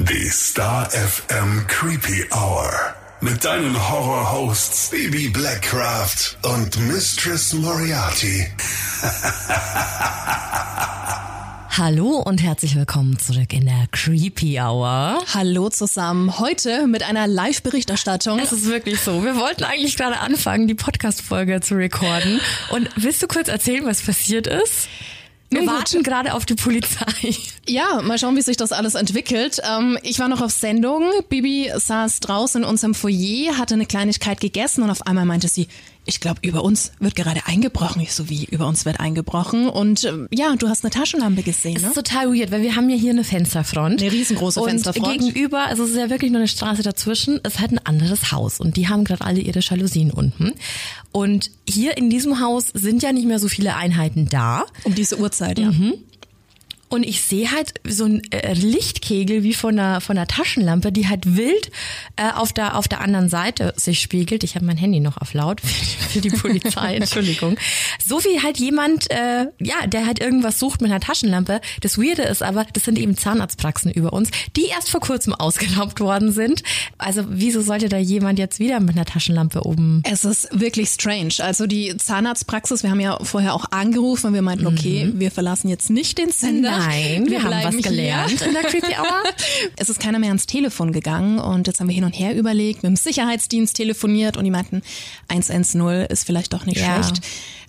Die Star FM Creepy Hour. Mit deinen Horror-Hosts Baby Blackcraft und Mistress Moriarty. Hallo und herzlich willkommen zurück in der Creepy Hour. Hallo zusammen. Heute mit einer Live-Berichterstattung. Es ist wirklich so. Wir wollten eigentlich gerade anfangen, die Podcast-Folge zu recorden. Und willst du kurz erzählen, was passiert ist? Wir Nun gut. warten gerade auf die Polizei. Ja, mal schauen, wie sich das alles entwickelt. Ähm, ich war noch auf Sendung. Bibi saß draußen in unserem Foyer, hatte eine Kleinigkeit gegessen und auf einmal meinte sie, ich glaube, über uns wird gerade eingebrochen. Ich so, wie über uns wird eingebrochen. Und ähm, ja, du hast eine Taschenlampe gesehen, Das ne? ist total weird, weil wir haben ja hier eine Fensterfront. Eine riesengroße und Fensterfront. gegenüber, also es ist ja wirklich nur eine Straße dazwischen, ist halt ein anderes Haus und die haben gerade alle ihre Jalousien unten. Und hier in diesem Haus sind ja nicht mehr so viele Einheiten da. Um diese Uhrzeit, ja. Und ich sehe halt so ein äh, Lichtkegel wie von einer, von einer Taschenlampe, die halt wild äh, auf, der, auf der anderen Seite sich spiegelt. Ich habe mein Handy noch auf laut für, die Polizei, Entschuldigung. So wie halt jemand, äh, ja, der halt irgendwas sucht mit einer Taschenlampe. Das Weirde ist aber, das sind eben Zahnarztpraxen über uns, die erst vor kurzem ausgeraubt worden sind. Also wieso sollte da jemand jetzt wieder mit einer Taschenlampe oben... Es ist wirklich strange. Also die Zahnarztpraxis, wir haben ja vorher auch angerufen und wir meinten, okay, wir verlassen jetzt nicht den Sender. Nein, wir, haben bleiben was gelernt Hier. in der Creepy Hour. Es ist keiner mehr ans Telefon gegangen und jetzt haben wir hin und her überlegt, mit dem Sicherheitsdienst telefoniert und die meinten, 110 ist vielleicht doch nicht Ja. schlecht.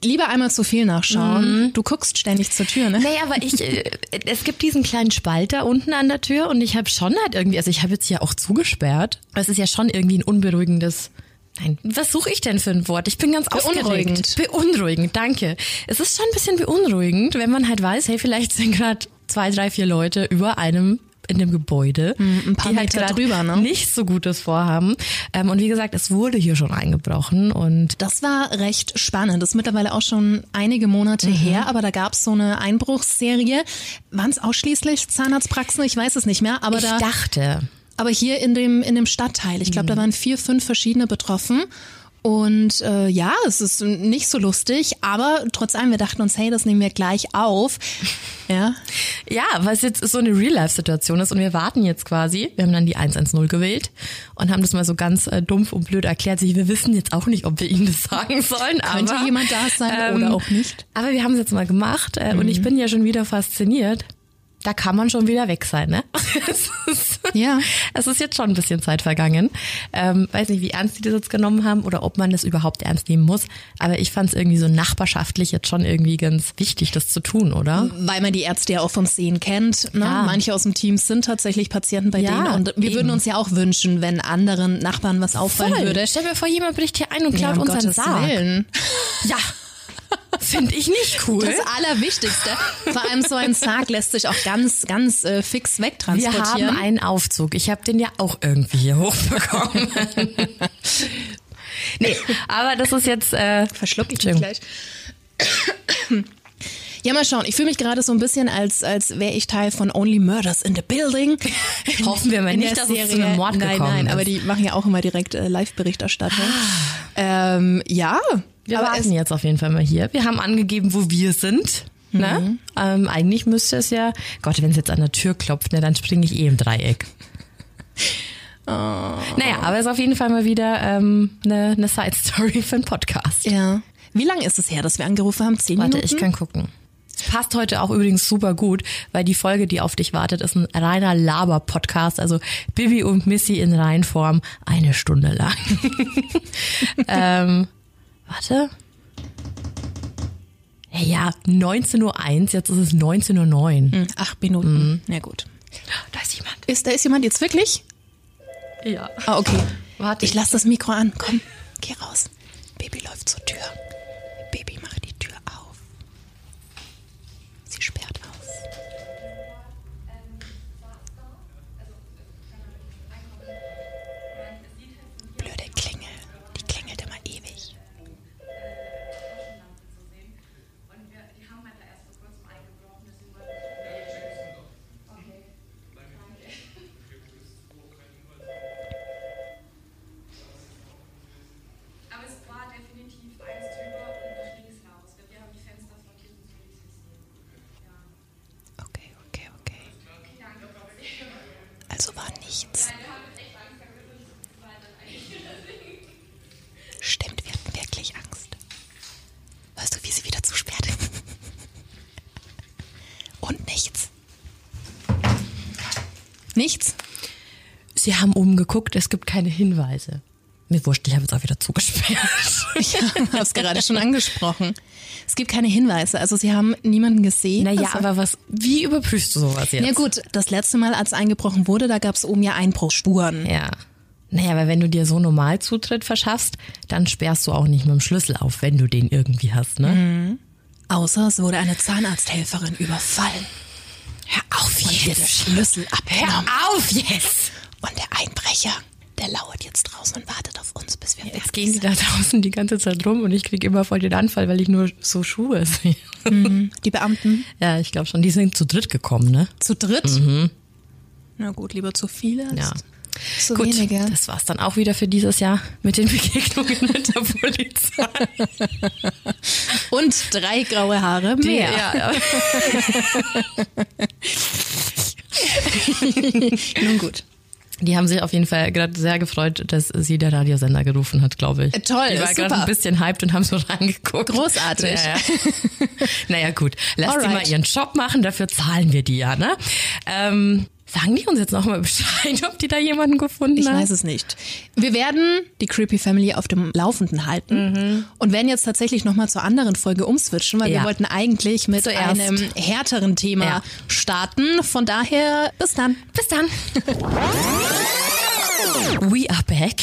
Lieber einmal zu viel nachschauen. Du guckst ständig zur Tür, ne? Nee, aber ich, äh, es gibt diesen kleinen Spalt da unten an der Tür und ich habe schon halt irgendwie, also ich habe jetzt hier auch zugesperrt. aber Es ist ja schon irgendwie ein unberuhigendes. Nein, was suche ich denn für ein Wort? Ich bin ganz Beunruhigend. aufgeregt. Beunruhigend, danke. Es ist schon ein bisschen beunruhigend, wenn man halt weiß, hey, vielleicht sind gerade zwei, drei, vier Leute über einem in dem Gebäude, ein paar die halt Meter gerade drüber, ne? nicht so Gutes vorhaben. Ähm, und wie gesagt, es wurde hier schon eingebrochen und Das war recht spannend. Das ist mittlerweile auch schon einige Monate her, aber da gab es so eine Einbruchsserie. Waren es ausschließlich Zahnarztpraxen? Ich weiß es nicht mehr. Aber ich da, dachte, aber hier in dem in dem Stadtteil, ich glaube, da waren vier, fünf verschiedene betroffen. Und äh, ja, es ist nicht so lustig, aber trotz allem, wir dachten uns, hey, das nehmen wir gleich auf. Ja, Ja, weil es jetzt so eine Real-Life-Situation ist und wir warten jetzt quasi. Wir haben dann die 110 gewählt und haben das mal so ganz äh, dumpf und blöd erklärt. Wir wissen jetzt auch nicht, ob wir Ihnen das sagen sollen. Könnte aber, jemand da sein oder auch nicht? Aber wir haben es jetzt mal gemacht äh, und ich bin ja schon wieder fasziniert. Da kann man schon wieder weg sein, ne? es, ist, Ja. es ist jetzt schon ein bisschen Zeit vergangen. Ähm, weiß nicht, wie ernst die das jetzt genommen haben oder ob man das überhaupt ernst nehmen muss. Aber ich fand es irgendwie so nachbarschaftlich jetzt schon irgendwie ganz wichtig, das zu tun, oder? Weil man die Ärzte ja auch vom Sehen kennt. Ne? Ja. Manche aus dem Team sind tatsächlich Patienten bei Ja, denen. Und wir eben. würden uns ja auch wünschen, wenn anderen Nachbarn was auffallen Voll. würde. Stell dir vor, jemand bricht hier ein und Ja, klaut um unseren Gottes Sarg. Willen. Ja, finde ich nicht cool. Das Allerwichtigste. Vor allem so ein Sarg lässt sich auch ganz, ganz äh, fix Wir wegtransportieren. haben einen Aufzug. Ich habe den ja auch irgendwie hier hochbekommen. nee, aber das ist jetzt äh, Verschluck ich mich gleich. Ja, mal schauen. Ich fühle mich gerade so ein bisschen, als, als wäre ich Teil von Only Murders in the Building. Hoffen wir mal nicht, dass es zu einem Mord nein, gekommen nein, ist. aber die machen ja auch immer direkt äh, Live-Berichterstattung. ähm, ja. Wir aber warten jetzt auf jeden Fall mal hier. Wir haben angegeben, wo wir sind. Ne? Ähm, eigentlich müsste es ja, Gott, wenn es jetzt an der Tür klopft, ne, dann springe ich eh im Dreieck. Naja, aber es ist auf jeden Fall mal wieder ähm, eine, eine Side-Story für einen Podcast. Ja. Wie lange ist es her, dass wir angerufen haben? Zehn Warte, Minuten? ich kann gucken. Passt heute auch übrigens super gut, weil die Folge, die auf dich wartet, ist ein reiner Laber-Podcast. Also Bibi und Missy in Reinform eine Stunde lang. ähm, warte. Ja, ja, 19.01 Uhr, jetzt ist es 19.09 Uhr. Hm, Acht Minuten. Na gut. Da ist jemand. Ist, da ist jemand jetzt wirklich? Ja. Ah, okay. Warte. Ich lasse das Mikro an. Komm, geh raus. Baby läuft zur Tür. Sie haben oben geguckt, es gibt keine Hinweise. Mir wurscht, ich habe jetzt auch wieder zugesperrt. Ich habe es gerade schon angesprochen. Es gibt keine Hinweise. Also sie haben niemanden gesehen. Naja, also, aber was, wie überprüfst du sowas jetzt? Ja gut, das letzte Mal, als eingebrochen wurde, da gab es oben ja Einbruchspuren. Ja. Naja, aber wenn du dir so normal Zutritt verschaffst, dann sperrst du auch nicht mit dem Schlüssel auf, wenn du den irgendwie hast, ne? Außer es wurde eine Zahnarzthelferin überfallen. Hör auf jetzt! Schlüssel abgenommen. Hör auf jetzt! Und der Einbrecher, der lauert jetzt draußen und wartet auf uns, bis wir Jetzt fertig gehen die da draußen die ganze Zeit rum und ich krieg immer voll den Anfall, weil ich nur so Schuhe sehe. Die Beamten Ja, ich glaube schon, die sind zu dritt gekommen, ne? zu dritt. Na gut, lieber zu viele als Ja. zu Gut, wenige. das war's dann auch wieder für dieses Jahr mit den Begegnungen mit der Polizei. Und drei graue Haare mehr. Ja, ja. Nun gut. Die haben sich auf jeden Fall gerade sehr gefreut, dass sie der Radiosender gerufen hat, glaube ich. Äh, toll, Die war gerade ein bisschen hyped und haben so reingeguckt. Großartig. Ja, ja. naja, gut. Lass die Alright. mal ihren Job machen, dafür zahlen wir die ja, ne? Ähm, sagen die uns jetzt nochmal Bescheid, ob die da jemanden gefunden Ich haben? weiß es nicht. Wir werden die Creepy Family auf dem Laufenden halten und werden jetzt tatsächlich nochmal zur anderen Folge umswitchen, weil Mhm. Ja. wir wollten eigentlich mit Zuerst. einem härteren Thema Ja. starten. Von daher, bis dann. Bis dann. We are back.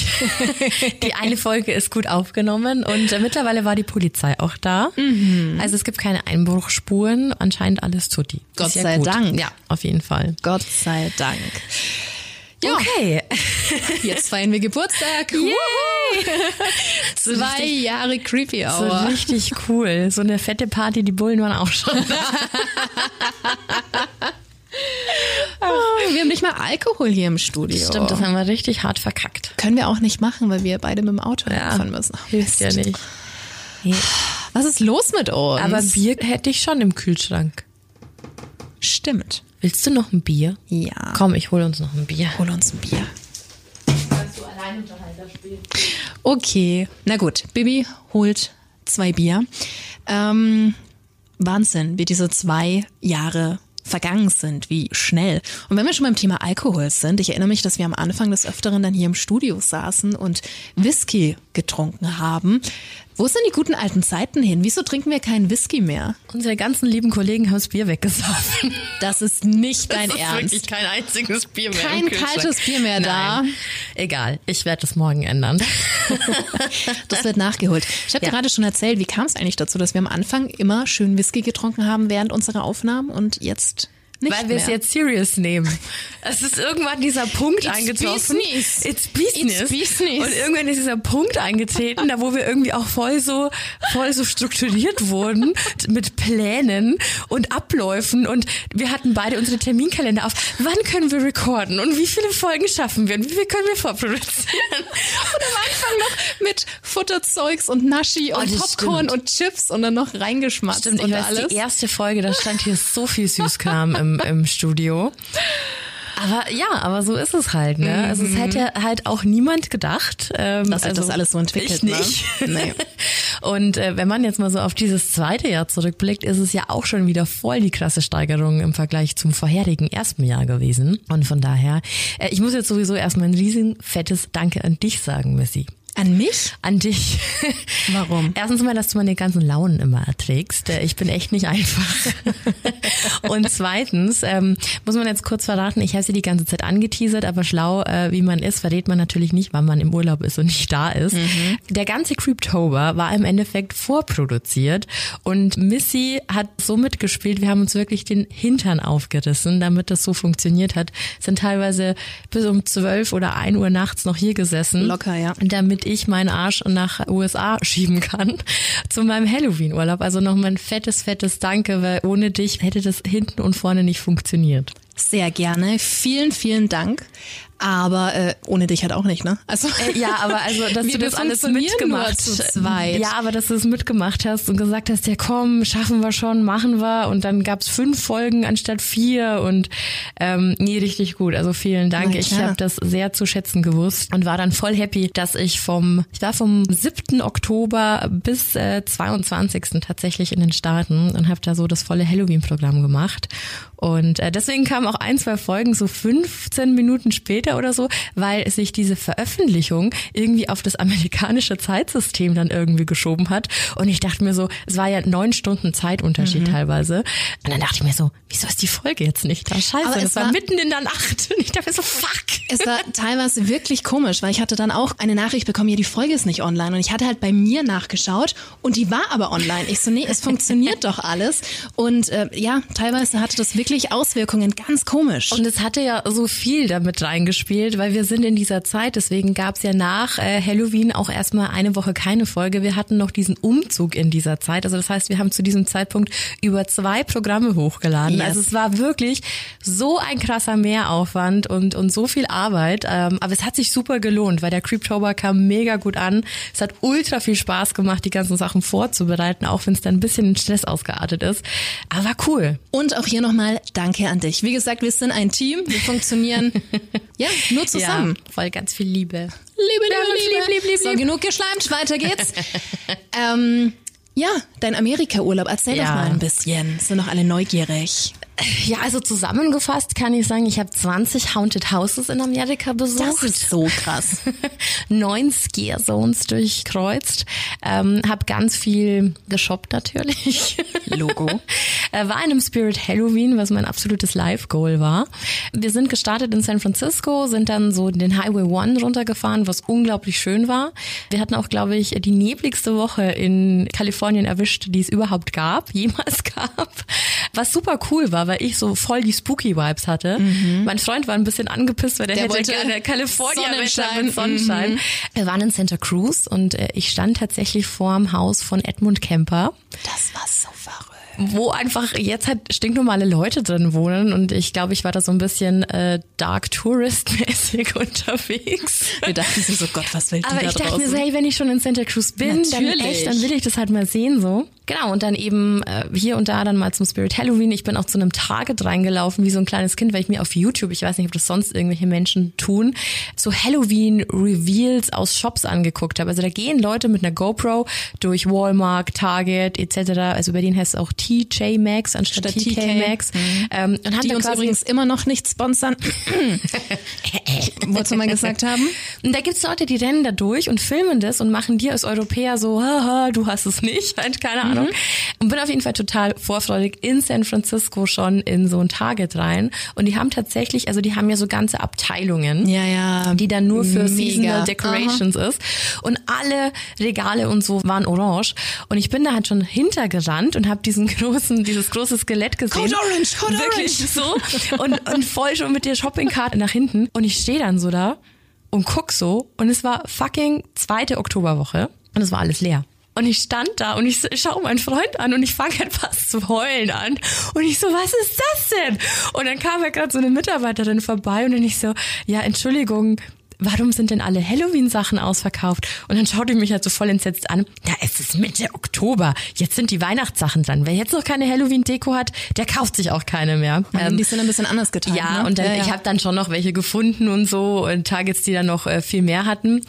Die eine Folge ist gut aufgenommen und mittlerweile war die Polizei auch da. Mhm. Also es gibt keine Einbruchspuren, anscheinend alles tutti. Gott ja sei gut. Dank. Ja, auf jeden Fall. Gott sei Dank. Ja, Okay. jetzt feiern wir Geburtstag. Yay! Zwei Jahre Creepy So Hour. richtig cool. So eine fette Party, die Bullen waren auch schon da. Wir haben nicht mal Alkohol hier im Studio. Stimmt, das haben wir richtig hart verkackt. können wir auch nicht machen, weil wir beide mit dem Auto Ja, fahren müssen. Ach, hilft ja nicht. Was ist los mit uns? Aber Bier hätte ich schon im Kühlschrank. stimmt. Willst du noch ein Bier? Ja. Komm, ich hole uns noch ein Bier. hol uns ein Bier. Okay, na gut. Bibi holt zwei Bier. Ähm, Wahnsinn, wie diese zwei Jahre vergangen sind, wie schnell. Und wenn wir schon beim Thema Alkohol sind, ich erinnere mich, dass wir am Anfang des Öfteren dann hier im Studio saßen und Whisky getrunken haben. Wo sind die guten alten Zeiten hin? Wieso trinken wir keinen Whisky mehr? Unsere ganzen lieben Kollegen haben das Bier weggesoffen. Das ist nicht dein es ist Ernst. wirklich kein einziges Bier mehr. Kein kaltes Bier mehr da. Nein. Egal, ich werde das morgen ändern. Das wird nachgeholt. Ich habe Ja. gerade schon erzählt, wie kam es eigentlich dazu, dass wir am Anfang immer schön Whisky getrunken haben während unserer Aufnahmen und jetzt nicht Weil wir es jetzt serious nehmen. Es ist irgendwann dieser Punkt It's eingetroffen. business. It's business. It's business. Und irgendwann ist dieser Punkt eingetreten, da wo wir irgendwie auch voll so, voll so strukturiert wurden mit Plänen und Abläufen und wir hatten beide unsere Terminkalender auf. Wann können wir recorden und wie viele Folgen schaffen wir und wie viel können wir vorproduzieren? Und am Anfang noch mit Futterzeugs und Naschi und Oh, Popcorn stimmt. und Chips und dann noch reingeschmatzt Stimmt, ich und weiß, alles. die erste Folge, da stand hier so viel Süßkram im, im Studio. Aber ja, aber so ist es halt, ne? Also es hätte halt auch niemand gedacht. Ähm, Dass sich also das alles so entwickelt, Ich ne? nicht. Nee. Und äh, wenn man jetzt mal so auf dieses zweite Jahr zurückblickt, ist es ja auch schon wieder voll die krasse Steigerung im Vergleich zum vorherigen ersten Jahr gewesen. Und von daher, äh, ich muss jetzt sowieso erstmal ein riesen fettes Danke an dich sagen, Missy. An mich? An dich. Warum? Erstens mal, dass du meine ganzen Launen immer erträgst. Äh, Ich bin echt nicht einfach. Und zweitens ähm, muss man jetzt kurz verraten, ich habe sie die ganze Zeit angeteasert, aber schlau äh, wie man ist, verrät man natürlich nicht, wann man im Urlaub ist und nicht da ist. Der ganze Creeptober war im Endeffekt vorproduziert und Missy hat so mitgespielt, wir haben uns wirklich den Hintern aufgerissen, damit das so funktioniert hat. Sind teilweise bis um 12 oder 1 Uhr nachts noch hier gesessen Locker, ja. damit ich meinen Arsch nach USA schieben kann zu meinem Halloween-Urlaub. Also nochmal ein fettes, fettes Danke, weil ohne dich hätte das hinten und vorne nicht funktioniert. Sehr gerne. Vielen, vielen Dank. Aber äh, ohne dich halt auch nicht, ne? Also äh, ja, aber also dass du das alles mitgemacht zweit. Ja, aber dass du es mitgemacht hast und gesagt hast, ja komm, schaffen wir schon, machen wir und dann gab's fünf Folgen anstatt vier und ähm, nee, richtig gut. Also vielen Dank. Ich habe das sehr zu schätzen gewusst und war dann voll happy, dass ich vom ich war vom 7. Oktober bis äh, 22. tatsächlich in den Staaten und habe da so das volle Halloween-Programm gemacht und äh, deswegen kamen auch ein, zwei Folgen so 15 Minuten später oder so, weil sich diese Veröffentlichung irgendwie auf das amerikanische Zeitsystem dann irgendwie geschoben hat. Und ich dachte mir so, es war ja neun Stunden Zeitunterschied teilweise. Und dann dachte ich mir so, wieso ist die Folge jetzt nicht da? Scheiße, Aber es das war, war- mitten in der Nacht. Und ich dachte mir so, fuck. Es war teilweise wirklich komisch, weil ich hatte dann auch eine Nachricht bekommen, ja, die Folge ist nicht online. Und ich hatte halt bei mir nachgeschaut und die war aber online. Ich so, nee, es funktioniert doch alles. Und äh, ja, teilweise hatte das wirklich Auswirkungen, ganz komisch. Und es hatte ja so viel damit reingespielt, weil wir sind in dieser Zeit, deswegen gab's ja nach äh, Halloween auch erstmal eine Woche keine Folge. Wir hatten noch diesen Umzug in dieser Zeit. Also das heißt, wir haben zu diesem Zeitpunkt über zwei Programme hochgeladen. Yes. Also es war wirklich so ein krasser Mehraufwand und, und so viel Arbeit. Ähm, aber es hat sich super gelohnt, weil der Creeptober kam mega gut an. Es hat ultra viel Spaß gemacht, die ganzen Sachen vorzubereiten, auch wenn es dann ein bisschen in Stress ausgeartet ist. Aber war cool. Und auch hier nochmal Danke an dich. Wie gesagt, wir sind ein Team, wir funktionieren ja nur zusammen. Ja, voll ganz viel Liebe. Liebe, liebe, lieb, lieb, lieb, So, genug geschleimt, weiter geht's. ähm, ja, dein Amerika-Urlaub, erzähl Ja. doch mal ein bisschen. Sind noch alle neugierig. Ja, also zusammengefasst kann ich sagen, ich habe 20 Haunted Houses in Amerika besucht. Das ist so krass. neun Scare Zones durchkreuzt, ähm, habe ganz viel geshoppt natürlich. Logo. Äh, war in einem Spirit Halloween, was mein absolutes Live-Goal war. Wir sind gestartet in San Francisco, sind dann so den Highway One runtergefahren, was unglaublich schön war. Wir hatten auch, glaube ich, die nebligste Woche in Kalifornien erwischt, die es überhaupt gab, jemals gab. Was super cool war, weil ich so voll die spooky Vibes hatte. Mein Freund war ein bisschen angepisst, weil der, Der hätte wollte gerne California Sonnenschein. mit Sonnenschein. Wir waren in Santa Cruz und äh, ich stand tatsächlich vorm Haus von Edmund Kemper Das war so verrückt. wo einfach jetzt halt stinknormale Leute drin wohnen und ich glaube, ich war da so ein bisschen äh, Dark Tourist mäßig unterwegs. Wir dachten so, Gott, was will die Aber da ich dachte draußen? mir so, hey, wenn ich schon in Santa Cruz bin, dann echt, dann will ich das halt mal sehen so. Genau, und dann eben äh, hier und da dann mal zum Spirit Halloween. Ich bin auch zu einem Target reingelaufen, wie so ein kleines Kind, weil ich mir auf YouTube, ich weiß nicht, ob das sonst irgendwelche Menschen tun, so Halloween-Reveals aus Shops angeguckt habe. Also da gehen Leute mit einer GoPro durch Walmart, Target etc. Also bei denen heißt es auch TJ Maxx anstatt Statt TK TK. Maxx. Ähm, und haben die uns übrigens immer noch nicht sponsern. Wolltest du mal gesagt haben? Und da gibt's Leute, die rennen da durch und filmen das und machen dir als Europäer so, haha, du hast es nicht, halt, keine Ahnung. Und bin auf jeden Fall total vorfreudig in San Francisco schon in so ein Target rein. Und die haben tatsächlich, also die haben ja so ganze Abteilungen. Ja, ja. Die dann nur für Mega. Seasonal Decorations ist. Und alle Regale und so waren orange. Und ich bin da halt schon hintergerannt und habe diesen großen, dieses große Skelett gesehen. Code Orange, Code Wirklich Orange. so. Und, und voll schon mit der Shoppingkarte nach hinten. Und ich stehe dann so da und guck so. Und es war fucking zweite Oktoberwoche. Und es war alles leer. Und ich stand da und ich schaue meinen Freund an und ich fange halt fast zu heulen an. Und ich so, was ist das denn? Und dann kam ja gerade so eine Mitarbeiterin vorbei und dann ich so, ja, Entschuldigung, warum sind denn alle Halloween-Sachen ausverkauft? Und dann schaut die mich halt so voll entsetzt an. Es ist Mitte Oktober. Jetzt sind die Weihnachtssachen dran. Wer jetzt noch keine Halloween-Deko hat, der kauft sich auch keine mehr. Ähm, die sind ein bisschen anders getan. ja, ne? und dann, ja, ja. ich habe dann schon noch welche gefunden und so und Targets, die dann noch äh, viel mehr hatten.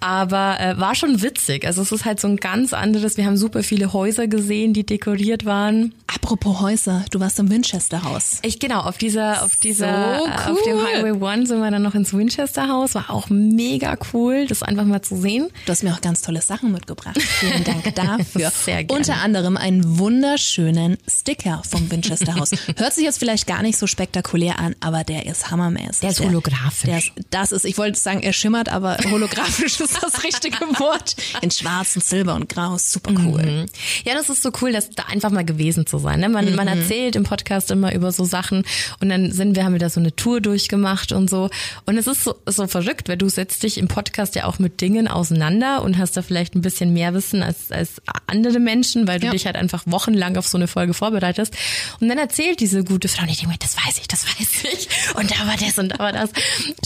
Aber äh, war schon witzig. Also es ist halt so ein ganz anderes. Wir haben super viele Häuser gesehen, die dekoriert waren. Apropos Häuser, du warst im Winchester Haus. Ich genau auf dieser auf dieser So äh, auf dem cool. Highway One sind wir dann noch ins Winchester Haus. War auch mega cool, das einfach mal zu sehen. Du hast mir auch ganz tolle Sachen mitgebracht. Vielen Dank dafür. Sehr gerne. Unter anderem einen wunderschönen Sticker vom Winchester Haus. Hört sich jetzt vielleicht gar nicht so spektakulär an, aber der ist hammermäßig. Der ist holographisch. Der ist, das ist, ich wollte sagen, er schimmert, aber holographisch ist das richtige Wort. In schwarz und silber und grau. Super cool. Ja, das ist so cool, das da einfach mal gewesen zu sein. Ne? Man, man erzählt im Podcast immer über so Sachen und dann sind wir, haben wir da so eine Tour durchgemacht und so. Und es ist so, so verrückt, angeguckt, weil du setzt dich im Podcast ja auch mit Dingen auseinander und hast da vielleicht ein bisschen mehr Wissen als, als andere Menschen, weil du Ja. dich halt einfach wochenlang auf so eine Folge vorbereitest. Und dann erzählt diese gute Frau, und ich denke mir, das weiß ich, das weiß ich. Und da war das und da war das.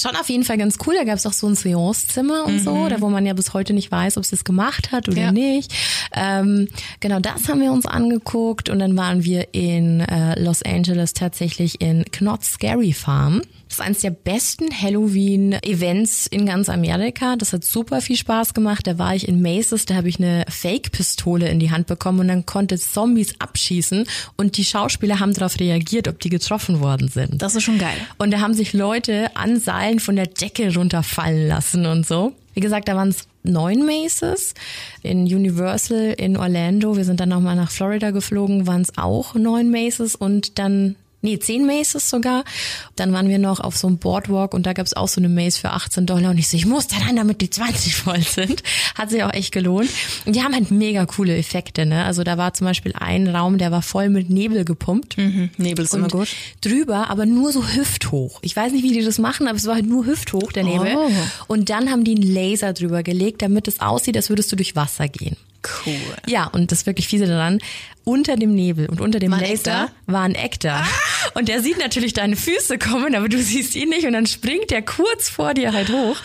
Schon auf jeden Fall ganz cool. Da gab es auch so ein Seancezimmer und so, da wo man ja bis heute nicht weiß, ob sie es gemacht hat oder Ja. nicht. Ähm, genau, das haben wir uns angeguckt und dann waren wir in äh, Los Angeles tatsächlich in Knott's Scary Farm. Das ist eines der besten Halloween-Events in ganz Amerika. Das hat super viel Spaß gemacht. Da war ich in Macy's, da habe ich eine Fake-Pistole in die Hand bekommen und dann konnte Zombies abschießen und die Schauspieler haben darauf reagiert, ob die getroffen worden sind. Das ist schon geil. Und da haben sich Leute an Seilen von der Decke runterfallen lassen und so. Wie gesagt, da waren es neun Maces. In Universal in Orlando, wir sind dann nochmal nach Florida geflogen, waren es auch neun Maces und dann Nee, zehn Maces sogar. Dann waren wir noch auf so einem Boardwalk und da gab es auch so eine Maze für 18 Dollar und ich so, ich muss da rein, damit die 20 voll sind. Hat sich auch echt gelohnt. Und die haben halt mega coole Effekte, ne? Also da war zum Beispiel ein Raum, der war voll mit Nebel gepumpt. Nebel ist Und immer gut. drüber, aber nur so hüfthoch. Ich weiß nicht, wie die das machen, aber es war halt nur hüfthoch, der Nebel. Oh. Und dann haben die einen Laser drüber gelegt, damit es aussieht, als würdest du durch Wasser gehen. Cool. Ja, und das wirklich fiese daran, unter dem Nebel und unter dem War Laser war ein Ektar. Und der sieht natürlich deine Füße kommen, aber du siehst ihn nicht und dann springt der kurz vor dir halt hoch.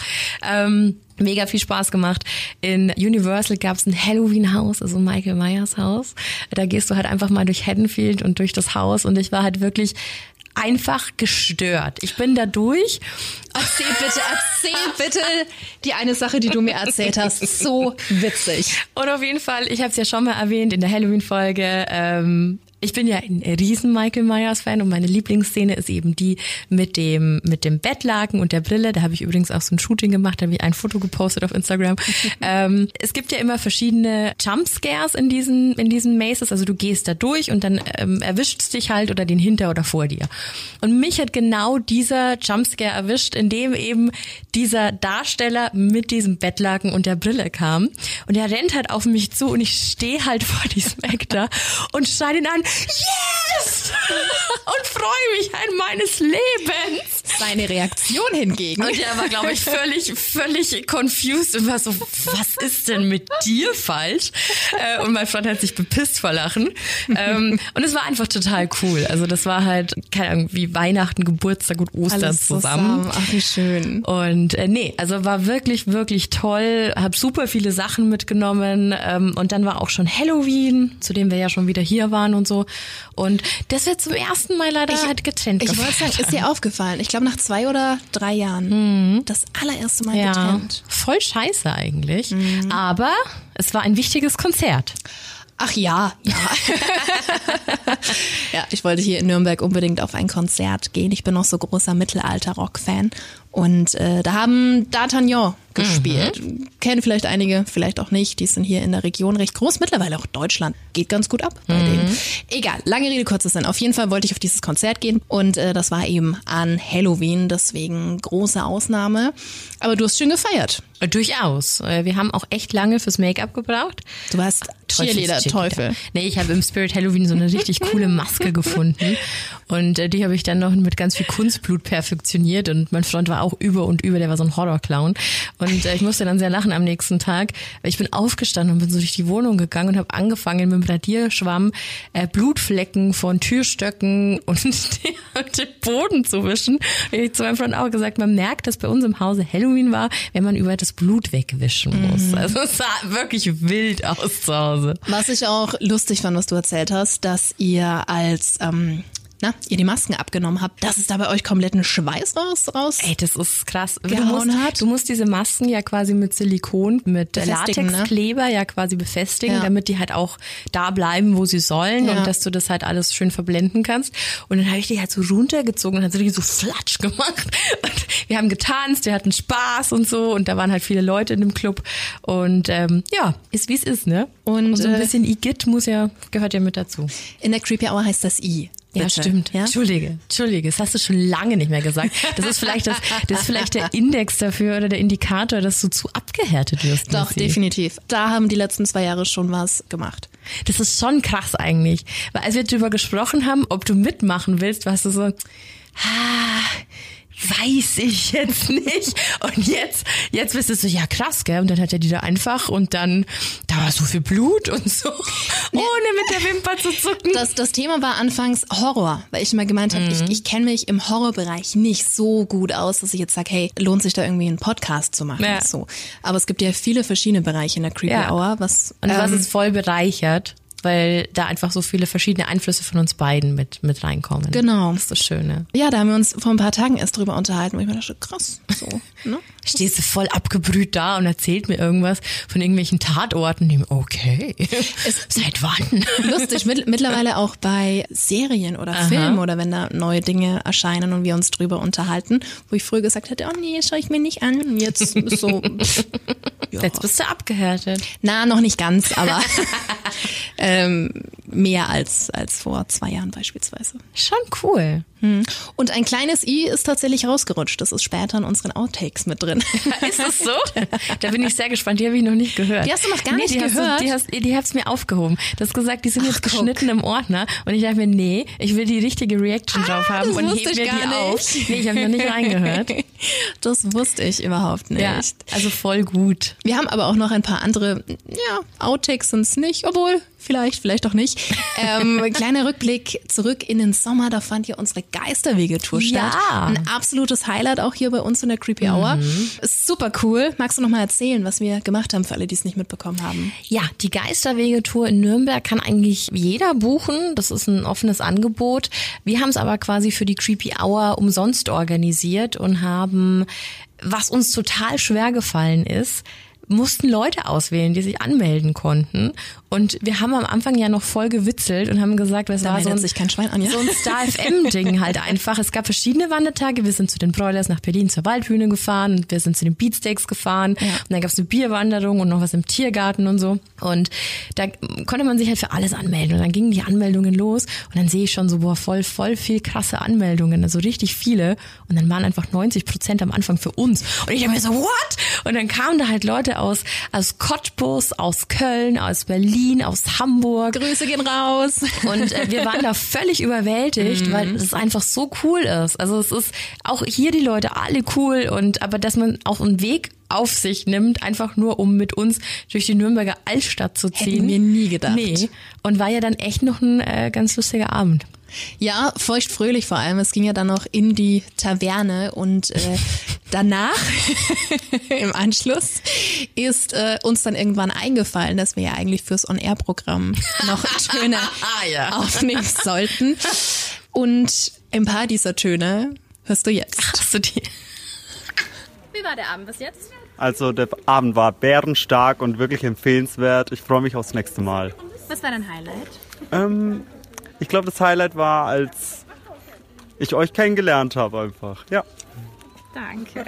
Ähm, mega viel Spaß gemacht. In Universal gab es ein Halloween-Haus, also Michael Myers Haus. Da gehst du halt einfach mal durch Haddonfield und durch das Haus und ich war halt wirklich einfach gestört. Ich bin da durch Erzähl bitte, erzähl bitte die eine Sache, die du mir erzählt hast. So witzig. Und auf jeden Fall, ich habe es ja schon mal erwähnt in der Halloween-Folge, ähm, ich bin ja ein riesen Michael Myers Fan und meine Lieblingsszene ist eben die mit dem mit dem Bettlaken und der Brille. Da habe ich übrigens auch so ein Shooting gemacht, da habe ich ein Foto gepostet auf Instagram. ähm, es gibt ja immer verschiedene Jumpscares in diesen in diesen Maces, also du gehst da durch und dann ähm, erwischt dich halt oder den hinter oder vor dir. Und mich hat genau dieser Jumpscare erwischt, in dem eben dieser Darsteller mit diesem Bettlaken und der Brille kam und er rennt halt auf mich zu und ich stehe halt vor diesem Actor und schreie ihn an, yes! und freue mich an meines Lebens. Seine Reaktion hingegen. Und er war, glaube ich, völlig, völlig confused und war so, was ist denn mit dir falsch? Äh, Und mein Freund hat sich bepisst vor Lachen. Ähm, Und es war einfach total cool. Also das war halt, keine Ahnung, wie Weihnachten, Geburtstag und Ostern Alles zusammen. Ach, wie schön. Und äh, nee, also war wirklich, wirklich toll. Hab super viele Sachen mitgenommen. Ähm, und dann war auch schon Halloween, zu dem wir ja schon wieder hier waren und so. Und das wird zum ersten Mal leider halt getrennt Ich wollte sagen, ist dir aufgefallen? Ich glaube nach zwei oder drei Jahren. Das allererste Mal ja, getrennt. voll scheiße eigentlich. Aber es war ein wichtiges Konzert. Ach ja, ja. ja, ich wollte hier in Nürnberg unbedingt auf ein Konzert gehen. Ich bin noch so großer Mittelalter-Rock-Fan. Und äh, da haben D'Artagnan gespielt. Kennen vielleicht einige, vielleicht auch nicht. Die sind hier in der Region recht groß. Mittlerweile auch Deutschland. Geht ganz gut ab bei denen. Egal, lange Rede, kurzer Sinn. Auf jeden Fall wollte ich auf dieses Konzert gehen. Und äh, das war eben an Halloween. Deswegen große Ausnahme. Aber du hast schön gefeiert. Äh, Durchaus. Äh, Wir haben auch echt lange fürs Make-up gebraucht. Du warst Cheerleader, Teufel. Nee, ich habe im Spirit Halloween so eine richtig coole Maske gefunden. Und äh, die habe ich dann noch mit ganz viel Kunstblut perfektioniert. Und mein Freund war auch über und über, der war so ein Horrorclown. Und äh, ich musste dann sehr lachen am nächsten Tag. Ich bin aufgestanden und bin so durch die Wohnung gegangen und habe angefangen mit dem Radierschwamm äh, Blutflecken von Türstöcken und den Boden zu wischen. Und ich zu meinem Freund auch gesagt, man merkt, dass bei uns im Hause Halloween war, wenn man über das Blut wegwischen muss. Also es sah wirklich wild aus zu Hause. Was ich auch lustig fand, was du erzählt hast, dass ihr als ähm, na, ihr die Masken abgenommen habt, dass es da bei euch kompletten Schweiß raus, raus. Ey, das ist krass. Du musst, hat? du musst diese Masken ja quasi mit Silikon, mit ne? Latexkleber ja quasi befestigen, Ja. damit die halt auch da bleiben, wo sie sollen Ja. und dass du das halt alles schön verblenden kannst. Und dann habe ich die halt so runtergezogen und hat so richtig so flatsch gemacht. Und wir haben getanzt, wir hatten Spaß und so und da waren halt viele Leute in dem Club. Und ähm, ja, ist wie es ist, ne? Und, so ein äh, bisschen Igitt muss ja, gehört ja mit dazu. In der Creepy Hour heißt das I. Ja, Bitte. stimmt. Ja? Entschuldige, Entschuldige, das hast du schon lange nicht mehr gesagt. Das ist vielleicht das, das ist vielleicht der Index dafür oder der Indikator, dass du zu abgehärtet wirst. Doch, Missy. definitiv. Da haben die letzten zwei Jahre schon was gemacht. Das ist schon krass eigentlich. Weil als wir darüber gesprochen haben, ob du mitmachen willst, warst du so, ah, weiß ich jetzt nicht. Und jetzt, jetzt bist du so, ja krass, gell? Und dann hat er die da einfach und dann, da war so viel Blut und so, ohne mit der Wimper zu zucken. Das, das Thema war anfangs Horror, weil ich immer gemeint habe, ich, ich kenne mich im Horrorbereich nicht so gut aus, dass ich jetzt sage, hey, lohnt sich da irgendwie einen Podcast zu machen. Ja. So. Aber es gibt ja viele verschiedene Bereiche in der Creepy Ja. Hour, was, Und was ähm, es voll bereichert, weil da einfach so viele verschiedene Einflüsse von uns beiden mit, mit reinkommen. Genau. Das ist das Schöne. ja, da haben wir uns vor ein paar Tagen erst drüber unterhalten, wo ich mir dachte, krass, so, ne? Stehst du voll abgebrüht da und erzählt mir irgendwas von irgendwelchen Tatorten. Okay. Seit wann? Lustig, mit, mittlerweile auch bei Serien oder Filmen oder wenn da neue Dinge erscheinen und wir uns drüber unterhalten, wo ich früher gesagt hätte, oh nee, schaue ich mir nicht an. Jetzt so, ja. Jetzt bist du abgehärtet. na, noch nicht ganz, aber ähm, mehr als, als vor zwei Jahren beispielsweise. Schon cool. Und ein kleines I ist tatsächlich rausgerutscht. Das ist später in unseren Outtakes mit drin. Ist das so? Da bin ich sehr gespannt. Die habe ich noch nicht gehört. Die hast du noch gar nicht die hast gehört? Du, die hast, die hast mir aufgehoben. Du hast gesagt, die sind jetzt guck. geschnitten im Ordner. Und ich dachte mir, nee, ich will die richtige Reaction drauf haben und heb mir die nicht. auf. Nee, ich habe noch nicht reingehört. Das wusste ich überhaupt nicht. Ja, also voll gut. Wir haben aber auch noch ein paar andere, ja, Outtakes sind's nicht, obwohl, vielleicht, vielleicht auch nicht. Ähm, kleiner Rückblick zurück in den Sommer, da fand ja unsere Geisterwege-Tour Ja. statt. Ein absolutes Highlight auch hier bei uns in der Creepy Hour. Ist Super cool. Magst du noch mal erzählen, was wir gemacht haben für alle, die es nicht mitbekommen haben? Ja, die Geisterwege-Tour in Nürnberg kann eigentlich jeder buchen. Das ist ein offenes Angebot. Wir haben es aber quasi für die Creepy Hour umsonst organisiert und haben, was uns total schwer gefallen ist, mussten Leute auswählen, die sich anmelden konnten. Und wir haben am Anfang ja noch voll gewitzelt und haben gesagt, es Da war so ein, sich kein Schwein an, ja? so ein Star FM-Ding halt einfach. Es gab verschiedene Wandertage. Wir sind zu den Broilers nach Berlin zur Waldbühne gefahren und wir sind zu den Beatsteaks gefahren. Und dann gab es eine Bierwanderung und noch was im Tiergarten und so. Und da konnte man sich halt für alles anmelden. Und dann gingen die Anmeldungen los und dann sehe ich schon so, boah, voll, voll viel krasse Anmeldungen, also richtig viele. Und dann waren einfach 90 Prozent am Anfang für uns. Und ich dachte mir so, what? Und dann kamen da halt Leute aus, aus Cottbus, aus Köln, aus Berlin, aus Hamburg. Grüße gehen raus. Und äh, wir waren da völlig überwältigt, weil es einfach so cool ist. Also es ist auch hier die Leute alle cool und aber dass man auch einen Weg auf sich nimmt, einfach nur um mit uns durch die Nürnberger Altstadt zu ziehen. Hätten wir nie gedacht. Nee. Und war ja dann echt noch ein äh, ganz lustiger Abend. Ja, feuchtfröhlich vor allem. Es ging ja dann noch in die Taverne und äh, danach, im Anschluss, ist äh, uns dann irgendwann eingefallen, dass wir ja eigentlich fürs On-Air-Programm noch Töne Ah, ja. aufnehmen sollten. Und ein paar dieser Töne hörst du jetzt. Hast du die? Wie war der Abend bis jetzt? Also der Abend war bärenstark und wirklich empfehlenswert. Ich freue mich aufs nächste Mal. Was war dein Highlight? Ähm, ich glaube, das Highlight war, als ich euch kennengelernt habe einfach. Ja. Danke.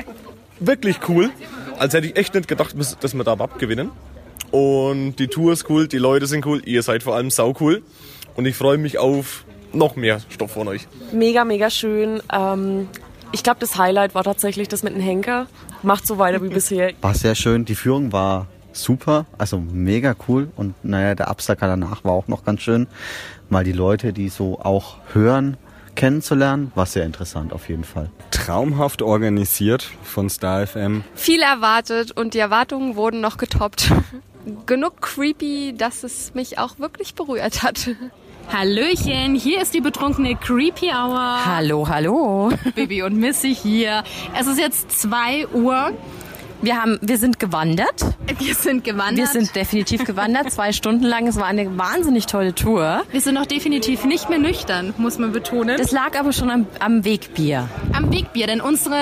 wirklich cool. Als hätte ich echt nicht gedacht, dass wir da abgewinnen. Und die Tour ist cool, die Leute sind cool, ihr seid vor allem sau cool. Und ich freue mich auf noch mehr Stoff von euch. Mega, mega schön. Ähm, ich glaube, das Highlight war tatsächlich das mit dem Henker. Macht so weiter wie bisher. War sehr schön. Die Führung war super, also mega cool. Und naja, der Absacker danach war auch noch ganz schön. Mal die Leute, die so auch hören, kennenzulernen, war sehr interessant auf jeden Fall. traumhaft organisiert von Star FM. Viel erwartet und die Erwartungen wurden noch getoppt. Genug creepy, dass es mich auch wirklich berührt hat. Hallöchen, hier ist die betrunkene Creepy Hour. Hallo, hallo. Bibi und Missy hier. Es ist jetzt 2 Uhr. Wir haben, wir sind gewandert. Wir sind gewandert. Wir sind definitiv gewandert, zwei Stunden lang. Es war eine wahnsinnig tolle Tour. Wir sind noch definitiv nicht mehr nüchtern, muss man betonen. Das lag aber schon am, am Wegbier. Am Wegbier, denn unsere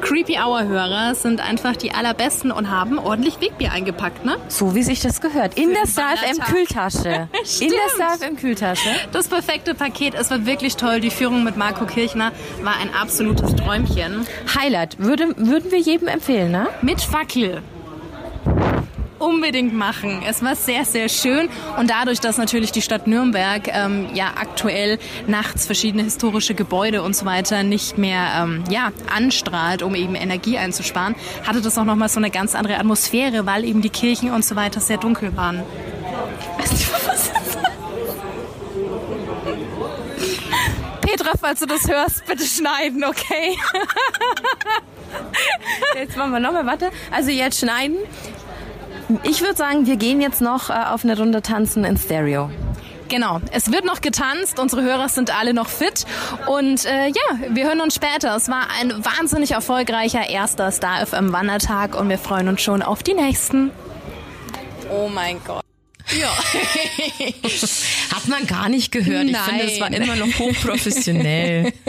Creepy Hour Hörer sind einfach die allerbesten und haben ordentlich Wegbier eingepackt, ne? So wie sich das gehört. In der Star FM. Kühltasche. In der Star FM Kühltasche. Das perfekte Paket, es war wirklich toll. Die Führung mit Marco Kirchner war ein absolutes Träumchen. Highlight. Würde, würden wir jedem empfehlen, ne? Mit Fackel. Unbedingt machen. Es war sehr, sehr schön. Und dadurch, dass natürlich die Stadt Nürnberg ähm, ja aktuell nachts verschiedene historische Gebäude und so weiter nicht mehr ähm, ja, anstrahlt, um eben Energie einzusparen, hatte das auch nochmal so eine ganz andere Atmosphäre, weil eben die Kirchen und so weiter sehr dunkel waren. Petra falls du das hörst, bitte schneiden, okay? Jetzt machen wir nochmal, warte. Also jetzt schneiden. Ich würde sagen, wir gehen jetzt noch äh, auf eine Runde tanzen in Stereo. Genau, es wird noch getanzt, unsere Hörer sind alle noch fit und äh, ja, wir hören uns später. Es war ein wahnsinnig erfolgreicher erster Star FM Wandertag und wir freuen uns schon auf die nächsten. Oh mein Gott. Ja. Hat man gar nicht gehört. Ich finde, es war Nein. immer noch hochprofessionell.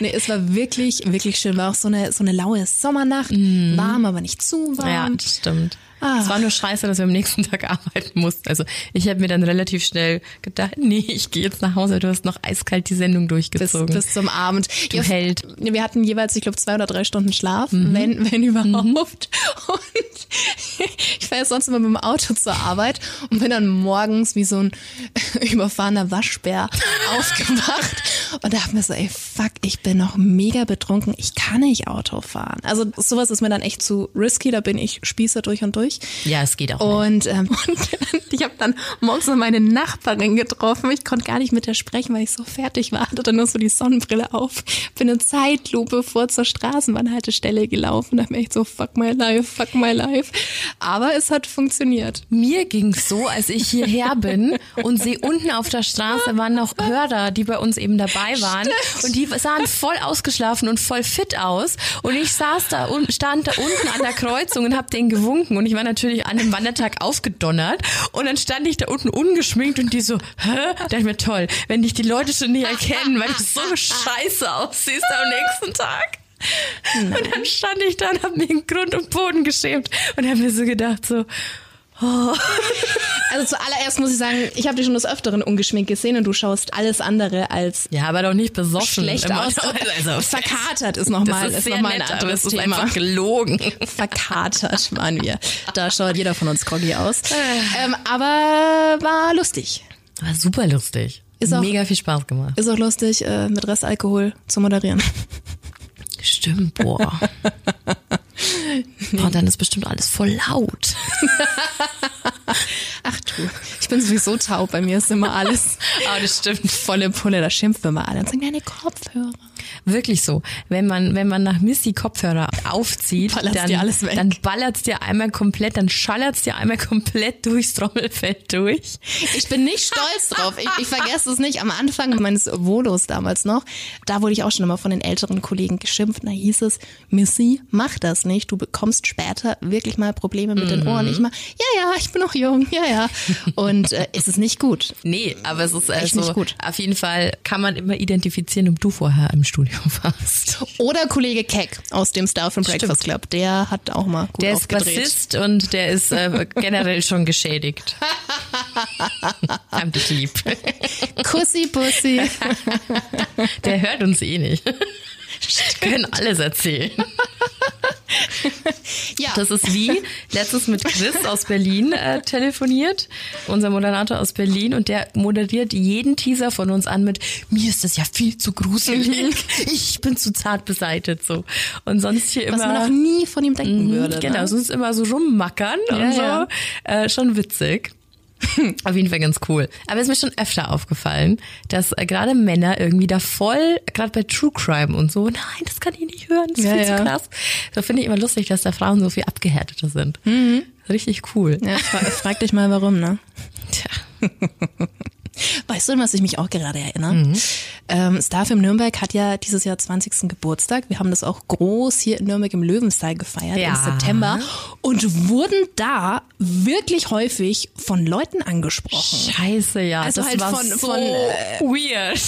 Nee, es war wirklich, wirklich schön. War auch so eine, so eine laue Sommernacht. Warm, aber nicht zu warm. Ja, das stimmt. Ah. Es war nur scheiße, dass wir am nächsten Tag arbeiten mussten. Also ich habe mir dann relativ schnell gedacht, nee, ich gehe jetzt nach Hause. Du hast noch eiskalt die Sendung bis, durchgezogen. bis zum Abend. Du Ja, Held. Wir hatten jeweils, ich glaube, zwei oder drei Stunden Schlaf, wenn, wenn überhaupt. Und ich fahre sonst immer mit dem Auto zur Arbeit und bin dann morgens wie so ein überfahrener Waschbär aufgewacht und dachte mir so, ey, fuck, ich bin noch mega betrunken, ich kann nicht Auto fahren. Also sowas ist mir dann echt zu risky, da bin ich Spießer durch und durch. Ja, es geht auch. Und, ähm, und ich habe dann morgens noch meine Nachbarin getroffen. Ich konnte gar nicht mit der sprechen, weil ich so fertig war. Hatte dann nur so die Sonnenbrille auf. Bin in Zeitlupe vor zur Straßenbahnhaltestelle gelaufen. Da bin ich so, fuck my life, fuck my life. Aber es hat funktioniert. Mir ging's so, als ich hierher bin und sehe unten auf der Straße waren noch Hörer, die bei uns eben dabei waren und die sahen voll ausgeschlafen und voll fit aus und ich saß da und stand da unten an der Kreuzung und hab denen gewunken und ich war natürlich an dem Wandertag aufgedonnert und dann stand ich da unten ungeschminkt und die so, hä? Da dachte ich mir, toll, wenn dich die Leute schon nicht erkennen, weil du so scheiße aussiehst am nächsten Tag. Und dann stand ich da und hab mir in Grund und Boden geschämt und hab mir so gedacht so, Also zuallererst muss ich sagen, ich habe dich schon des Öfteren ungeschminkt gesehen und du schaust alles andere als Ja, aber doch nicht besoffen. schlecht aus. Also, Verkatert ist das nochmal ist ist noch mal ein nett, anderes es ist Thema. einfach gelogen. Verkatert waren wir. Da schaut jeder von uns groggy aus. Äh. Ähm, aber war lustig. War super lustig. Ist auch- Mega viel Spaß gemacht. Ist auch lustig, äh, mit Restalkohol zu moderieren. Stimmt, boah. boah, dann ist bestimmt alles voll laut. Ach du, ich bin sowieso taub, bei mir ist immer alles Aber das stimmt. volle Pulle, da schimpfen wir mal alle und sagen, deine Kopfhörer. Wirklich so. Wenn man, wenn man nach Missy Kopfhörer aufzieht, Ballert's dann, dir alles weg. dann ballert's dir einmal komplett, dann schallert's dir einmal komplett durchs Trommelfeld durch. Ich bin nicht stolz drauf. Ich, ich vergesse es nicht. Am Anfang meines Volos damals noch, da wurde ich auch schon immer von den älteren Kollegen geschimpft. Da hieß es, Missy, mach das nicht. Du bekommst später wirklich mal Probleme mit den Ohren. Ich mal, ja, ja, ich bin noch jung, ja, ja. Und äh, es ist nicht gut. Nee, aber es ist Echt also, nicht gut. auf jeden Fall kann man immer identifizieren, ob du vorher im Studio warst. Oder Kollege Keck aus dem Star from Breakfast Club, der hat auch mal gut Der ist. Bassist und der ist äh, generell schon geschädigt. Hab dich lieb. Kussi Bussi. Der hört uns eh nicht. Wir können alles erzählen. Ja. Das ist wie letztens mit Chris aus Berlin äh, telefoniert, unser Moderator aus Berlin, und der moderiert jeden Teaser von uns an mit mir ist das ja viel zu gruselig. Ich bin zu zart beseitet so. Und sonst hier Was immer man auch nie von ihm denken Mhm, würde. Genau, ne? sonst immer so rummackern und so. ja. Äh, schon witzig. Auf jeden Fall ganz cool. Aber es ist mir schon öfter aufgefallen, dass äh, gerade Männer irgendwie da voll, gerade bei True Crime und so, nein, das kann ich nicht hören, das ist Ja, viel ja. zu krass. Da finde ich immer lustig, dass da Frauen so viel abgehärteter sind. Richtig cool. Ja, fra frag dich mal warum, ne? Tja. Weißt du, an was ich mich auch gerade erinnere? Mhm. Ähm, Starfilm Nürnberg hat ja dieses Jahr 20. Geburtstag. Wir haben das auch groß hier in Nürnberg im Löwenstall gefeiert Ja. im September und wurden da wirklich häufig von Leuten angesprochen. Scheiße, ja. Also das halt war von- so von, äh, weird.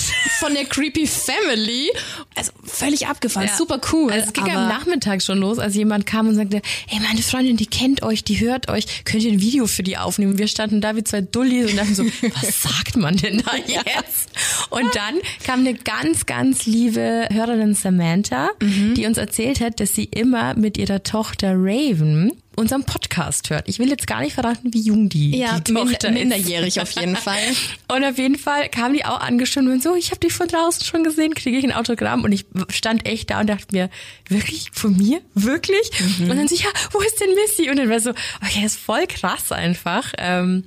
Von der Creepy Family. Also völlig abgefahren, Ja. super cool. Also es ging am Nachmittag schon los, als jemand kam und sagte, ey, meine Freundin, die kennt euch, die hört euch, könnt ihr ein Video für die aufnehmen? Wir standen da wie zwei Dullis und dachten so, was sagt man denn da jetzt? Und dann kam eine ganz, ganz liebe Hörerin Samantha, Mhm. die uns erzählt hat, dass sie immer mit ihrer Tochter Raven unseren Podcast hört. Ich will jetzt gar nicht verraten, wie jung die, ja, die min Tochter ist. minderjährig auf jeden Fall. Und auf jeden Fall kam die auch angestimmt und so, ich habe dich von draußen schon gesehen, kriege ich ein Autogramm und ich stand echt da und dachte mir, wirklich von mir? Wirklich? Und dann so, ja, wo ist denn Missy? Und dann war so, okay, das ist voll krass einfach. Ähm,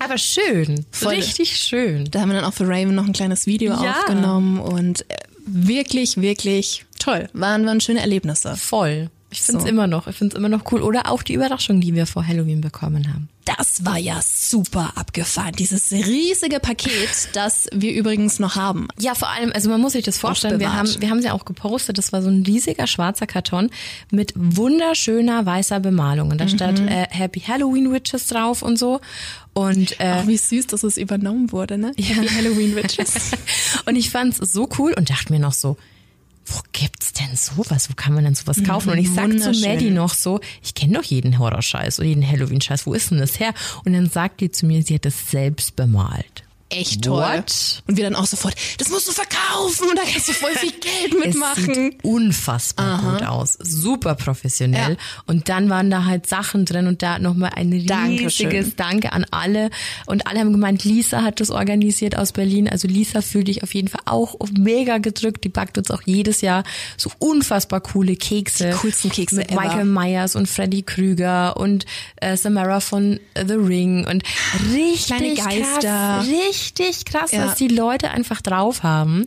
Aber schön. Voll. Richtig schön. Da haben wir dann auch für Raven noch ein kleines Video Ja. aufgenommen und äh, wirklich, wirklich toll. Waren, waren schöne Erlebnisse. Voll. Ich finde es So. immer noch. Ich finde es immer noch cool. Oder auch die Überraschung, die wir vor Halloween bekommen haben. Das war ja super abgefahren. Dieses riesige Paket, das wir übrigens noch haben. Ja, vor allem, also man muss sich das vorstellen, wir haben, wir haben sie auch gepostet, das war so ein riesiger schwarzer Karton mit wunderschöner weißer Bemalung. Und da stand äh, Happy Halloween Witches drauf und so. Und äh, Auch wie süß, dass es übernommen wurde, ne? Ja. Die Halloween Witches. und ich fand's so cool und dachte mir noch so, wo gibt's denn sowas? Wo kann man denn sowas kaufen? Und ich sag zu. Maddie noch so, ich kenne doch jeden Horrorscheiß oder jeden Halloween-Scheiß. Wo ist denn das her? Und dann sagt die zu mir, sie hat das selbst bemalt. Echt toll. What? Und wir dann auch sofort, das musst du verkaufen und da kannst du voll viel Geld Es mitmachen. sieht unfassbar gut aus. Super professionell. Ja. Und dann waren da halt Sachen drin und da nochmal ein riesiges Dankeschön. Danke an alle. Und alle haben gemeint, Lisa hat das organisiert aus Berlin. Also Lisa fühlt dich auf jeden Fall auch mega gedrückt. Die backt uns auch jedes Jahr so unfassbar coole Kekse. Die coolsten Kekse Mit ever. Michael Myers und Freddy Krüger und äh, Samara von The Ring und richtig Kleine Geister. krass, richtig krass, Ja. was die Leute einfach drauf haben.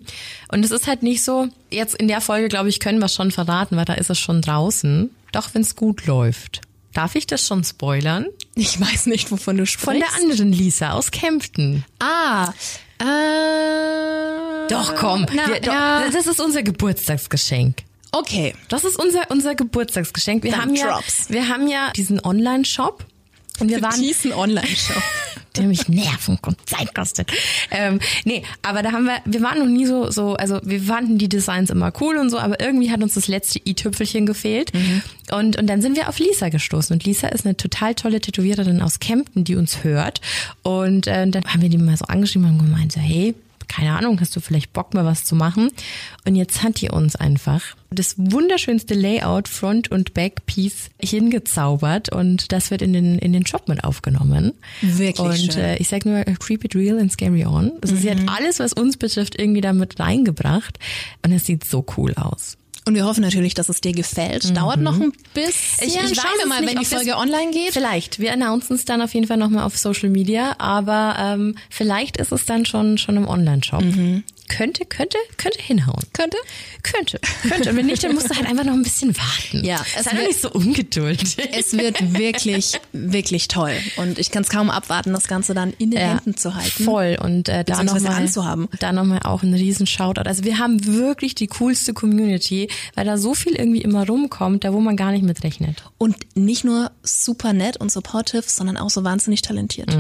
Und es ist halt nicht so, jetzt in der Folge, glaube ich, können wir schon verraten, weil da ist es schon draußen. Doch, wenn es gut läuft. Darf ich das schon spoilern? Ich weiß nicht, wovon du sprichst. Von der anderen Lisa aus Kempten. Ah. Äh, Doch, komm. Na, wir, doch, ja. Das ist unser Geburtstagsgeschenk. Okay. Das ist unser, unser Geburtstagsgeschenk. Wir Dann haben ja, wir haben ja diesen Online-Shop. Und wir waren, Diesen Online-Shop. Der mich nerven und Zeit kostet. Ähm, nee, aber da haben wir, wir waren noch nie so, so, also wir fanden die Designs immer cool und so, aber irgendwie hat uns das letzte i-Tüpfelchen gefehlt. Und, und dann sind wir auf Lisa gestoßen. Und Lisa ist eine total tolle Tätowiererin aus Kempten, die uns hört. Und äh, dann haben wir die mal so angeschrieben und gemeint, so, hey, keine Ahnung, hast du vielleicht Bock mal was zu machen? Und jetzt hat die uns einfach das wunderschönste Layout Front und Back Piece hingezaubert und das wird in den in den Shop mit aufgenommen. Wirklich Und schön. äh, ich sag nur Creep It Real and Scary On. Also sie hat Mhm. alles, was uns betrifft, irgendwie damit reingebracht und es sieht so cool aus. Und wir hoffen natürlich, dass es dir gefällt. Dauert noch ein bisschen. Mhm. Ich- ich Schauen weiß wir mal, nicht, wenn die Folge online geht. Vielleicht. Wir announcen es dann auf jeden Fall nochmal auf Social Media, aber ähm, vielleicht ist es dann schon schon im Online-Shop. Könnte, könnte, könnte hinhauen. Mhm. Könnte? Könnte, könnte. Und wenn nicht, dann musst du halt einfach noch ein bisschen warten. Ja, es Sei doch wird- nicht so ungeduldig. Es wird wirklich, wirklich toll. Und ich kann es kaum abwarten, das Ganze dann in den Ja, Händen zu halten. Voll. Und äh, da nochmal anzuhaben. da nochmal auch ein riesen Shoutout. Also wir haben wirklich die coolste Community, weil da so viel irgendwie immer rumkommt, da wo man gar nicht mit rechnet. Und nicht nur super nett und supportive, sondern auch so wahnsinnig talentiert.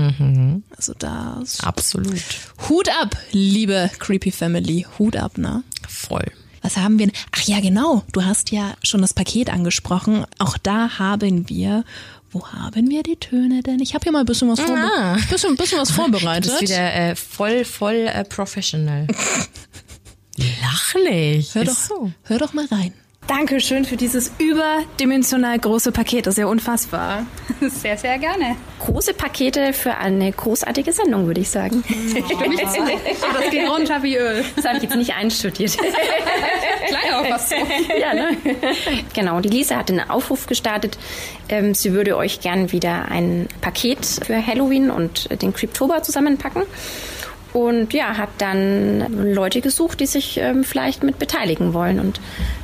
Also das. Absolut. Hut ab, liebe Creepy Family. Hut ab, ne? Voll. Was haben wir? denn? Ach ja, genau. Du hast ja schon das Paket angesprochen. Auch da haben wir. Wo haben wir die Töne denn? Ich habe hier mal ein bisschen was, vorbe Ah. bisschen, bisschen was Du vorbereitet. bist wieder äh, voll, voll äh, professional. Lach nicht. hör, doch, Ist so. hör doch mal rein. Dankeschön für dieses überdimensional große Paket. Das ist ja unfassbar. Sehr, sehr gerne. Große Pakete für eine großartige Sendung, würde ich sagen. Das geht runter wie Öl. Das habe ich jetzt nicht einstudiert. Kleine Auffassung. ja, ne? Genau, die Lisa hat einen Aufruf gestartet. Ähm, sie würde euch gern wieder ein Paket für Halloween und den Creeptober zusammenpacken. Und ja, hat dann Leute gesucht, die sich ähm, vielleicht mit beteiligen wollen. Und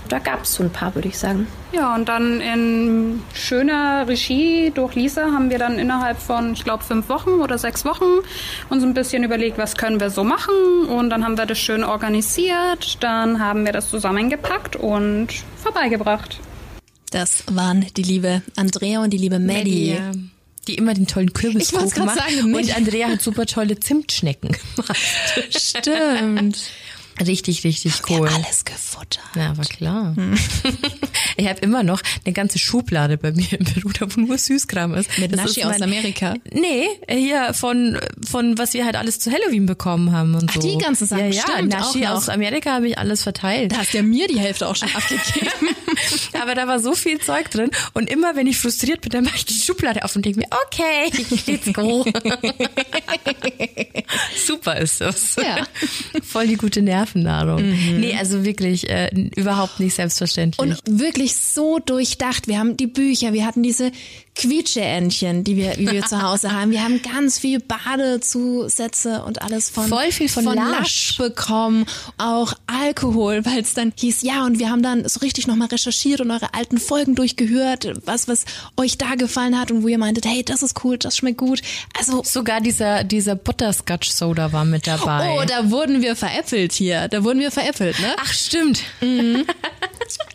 da gab es so ein paar, würde ich sagen. Ja, und dann in schöner Regie durch Lisa haben wir dann innerhalb von, ich glaube, fünf Wochen oder sechs Wochen uns ein bisschen überlegt, was können wir so machen. Und dann haben wir das schön organisiert. Dann haben wir das zusammengepackt und vorbeigebracht. Das waren die liebe Andrea und die liebe Maddie. ja. Die immer den tollen Ich wollt's Kürbiskuchen grad macht. sagen, Und? Andrea hat super tolle Zimtschnecken gemacht. Stimmt. Richtig, richtig cool. Alles gefuttert. Ja, aber klar. Ich habe immer noch eine ganze Schublade bei mir im Büro, da wo nur Süßkram ist. Mit Das Naschi ist aus Amerika. Nee, hier von, von was wir halt alles zu Halloween bekommen haben und Ach, so. die ganzen Sachen, Ja, ja, stimmt, Naschi auch noch. aus Amerika habe ich alles verteilt. Da hast ja mir die Hälfte auch schon abgegeben. Aber da war so viel Zeug drin. Und immer, wenn ich frustriert bin, dann mache ich die Schublade auf und denke mir, okay, let's go. Super ist das. Ja. Voll die gute Nervennahrung. Mhm. Nee, also wirklich äh, überhaupt nicht selbstverständlich. Und wirklich so durchdacht. Wir haben die Bücher, wir hatten diese Quietscheentchen, die wir, wie wir zu Hause haben. Wir haben ganz viel Badezusätze und alles von, Voll viel von Lush. bekommen. Auch Alkohol, weil es dann hieß, ja, und wir haben dann so richtig nochmal recherchiert und eure alten Folgen durchgehört, was, was euch da gefallen hat und wo ihr meintet, hey, das ist cool, das schmeckt gut. Also Sogar dieser, dieser Butterscotch Soda war mit dabei. Oh, da wurden wir veräppelt hier. Da wurden wir veräppelt, ne? Ach, stimmt.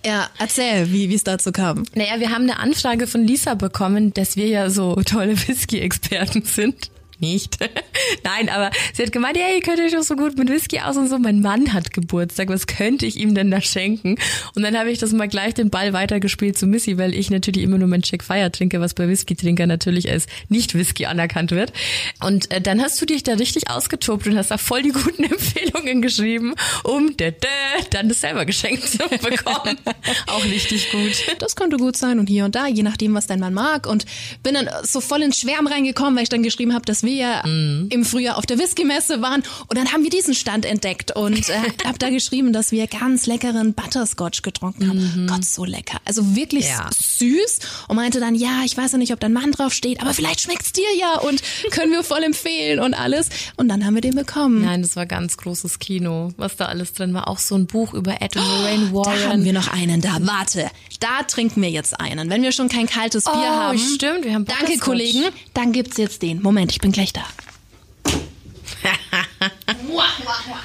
Ja, erzähl, wie wie es dazu kam. Naja, wir haben eine Anfrage von Lisa bekommen, dass wir ja so tolle Whisky-Experten sind. Nicht. Nein, aber sie hat gemeint, ja, ihr könnt euch doch so gut mit Whisky aus und so. Mein Mann hat Geburtstag, was könnte ich ihm denn da schenken? Und dann habe ich das mal gleich den Ball weitergespielt zu Missy, weil ich natürlich immer nur mein Jack Fire trinke, was bei Whisky-Trinkern natürlich als Nicht-Whisky anerkannt wird. Und äh, dann hast du dich da richtig ausgetobt und hast da voll die guten Empfehlungen geschrieben, um dä, dä, dann das selber geschenkt zu bekommen. Auch richtig gut. Das könnte gut sein und hier und da, je nachdem, was dein Mann mag. Und bin dann so voll ins Schwärmen reingekommen, weil ich dann geschrieben habe, dass wir ja im Frühjahr auf der Whisky-Messe waren. Und dann haben wir diesen Stand entdeckt und äh, habe da geschrieben, dass wir ganz leckeren Butterscotch getrunken haben. Gott, so lecker. Also wirklich Ja. süß. Und meinte dann, ja, ich weiß ja nicht, ob dein Mann drauf steht, aber vielleicht schmeckt's dir ja und können wir voll empfehlen und alles. Und dann haben wir den bekommen. Nein, das war ganz großes Kino, was da alles drin war. Auch so ein Buch über Ed und Lorraine Warren. Da haben wir noch einen da. Warte, da trinken wir jetzt einen. Wenn wir schon kein kaltes Bier Oh, haben. stimmt, wir haben Danke. Kollegen. Dann gibt's jetzt den. Moment, ich bin gleich da.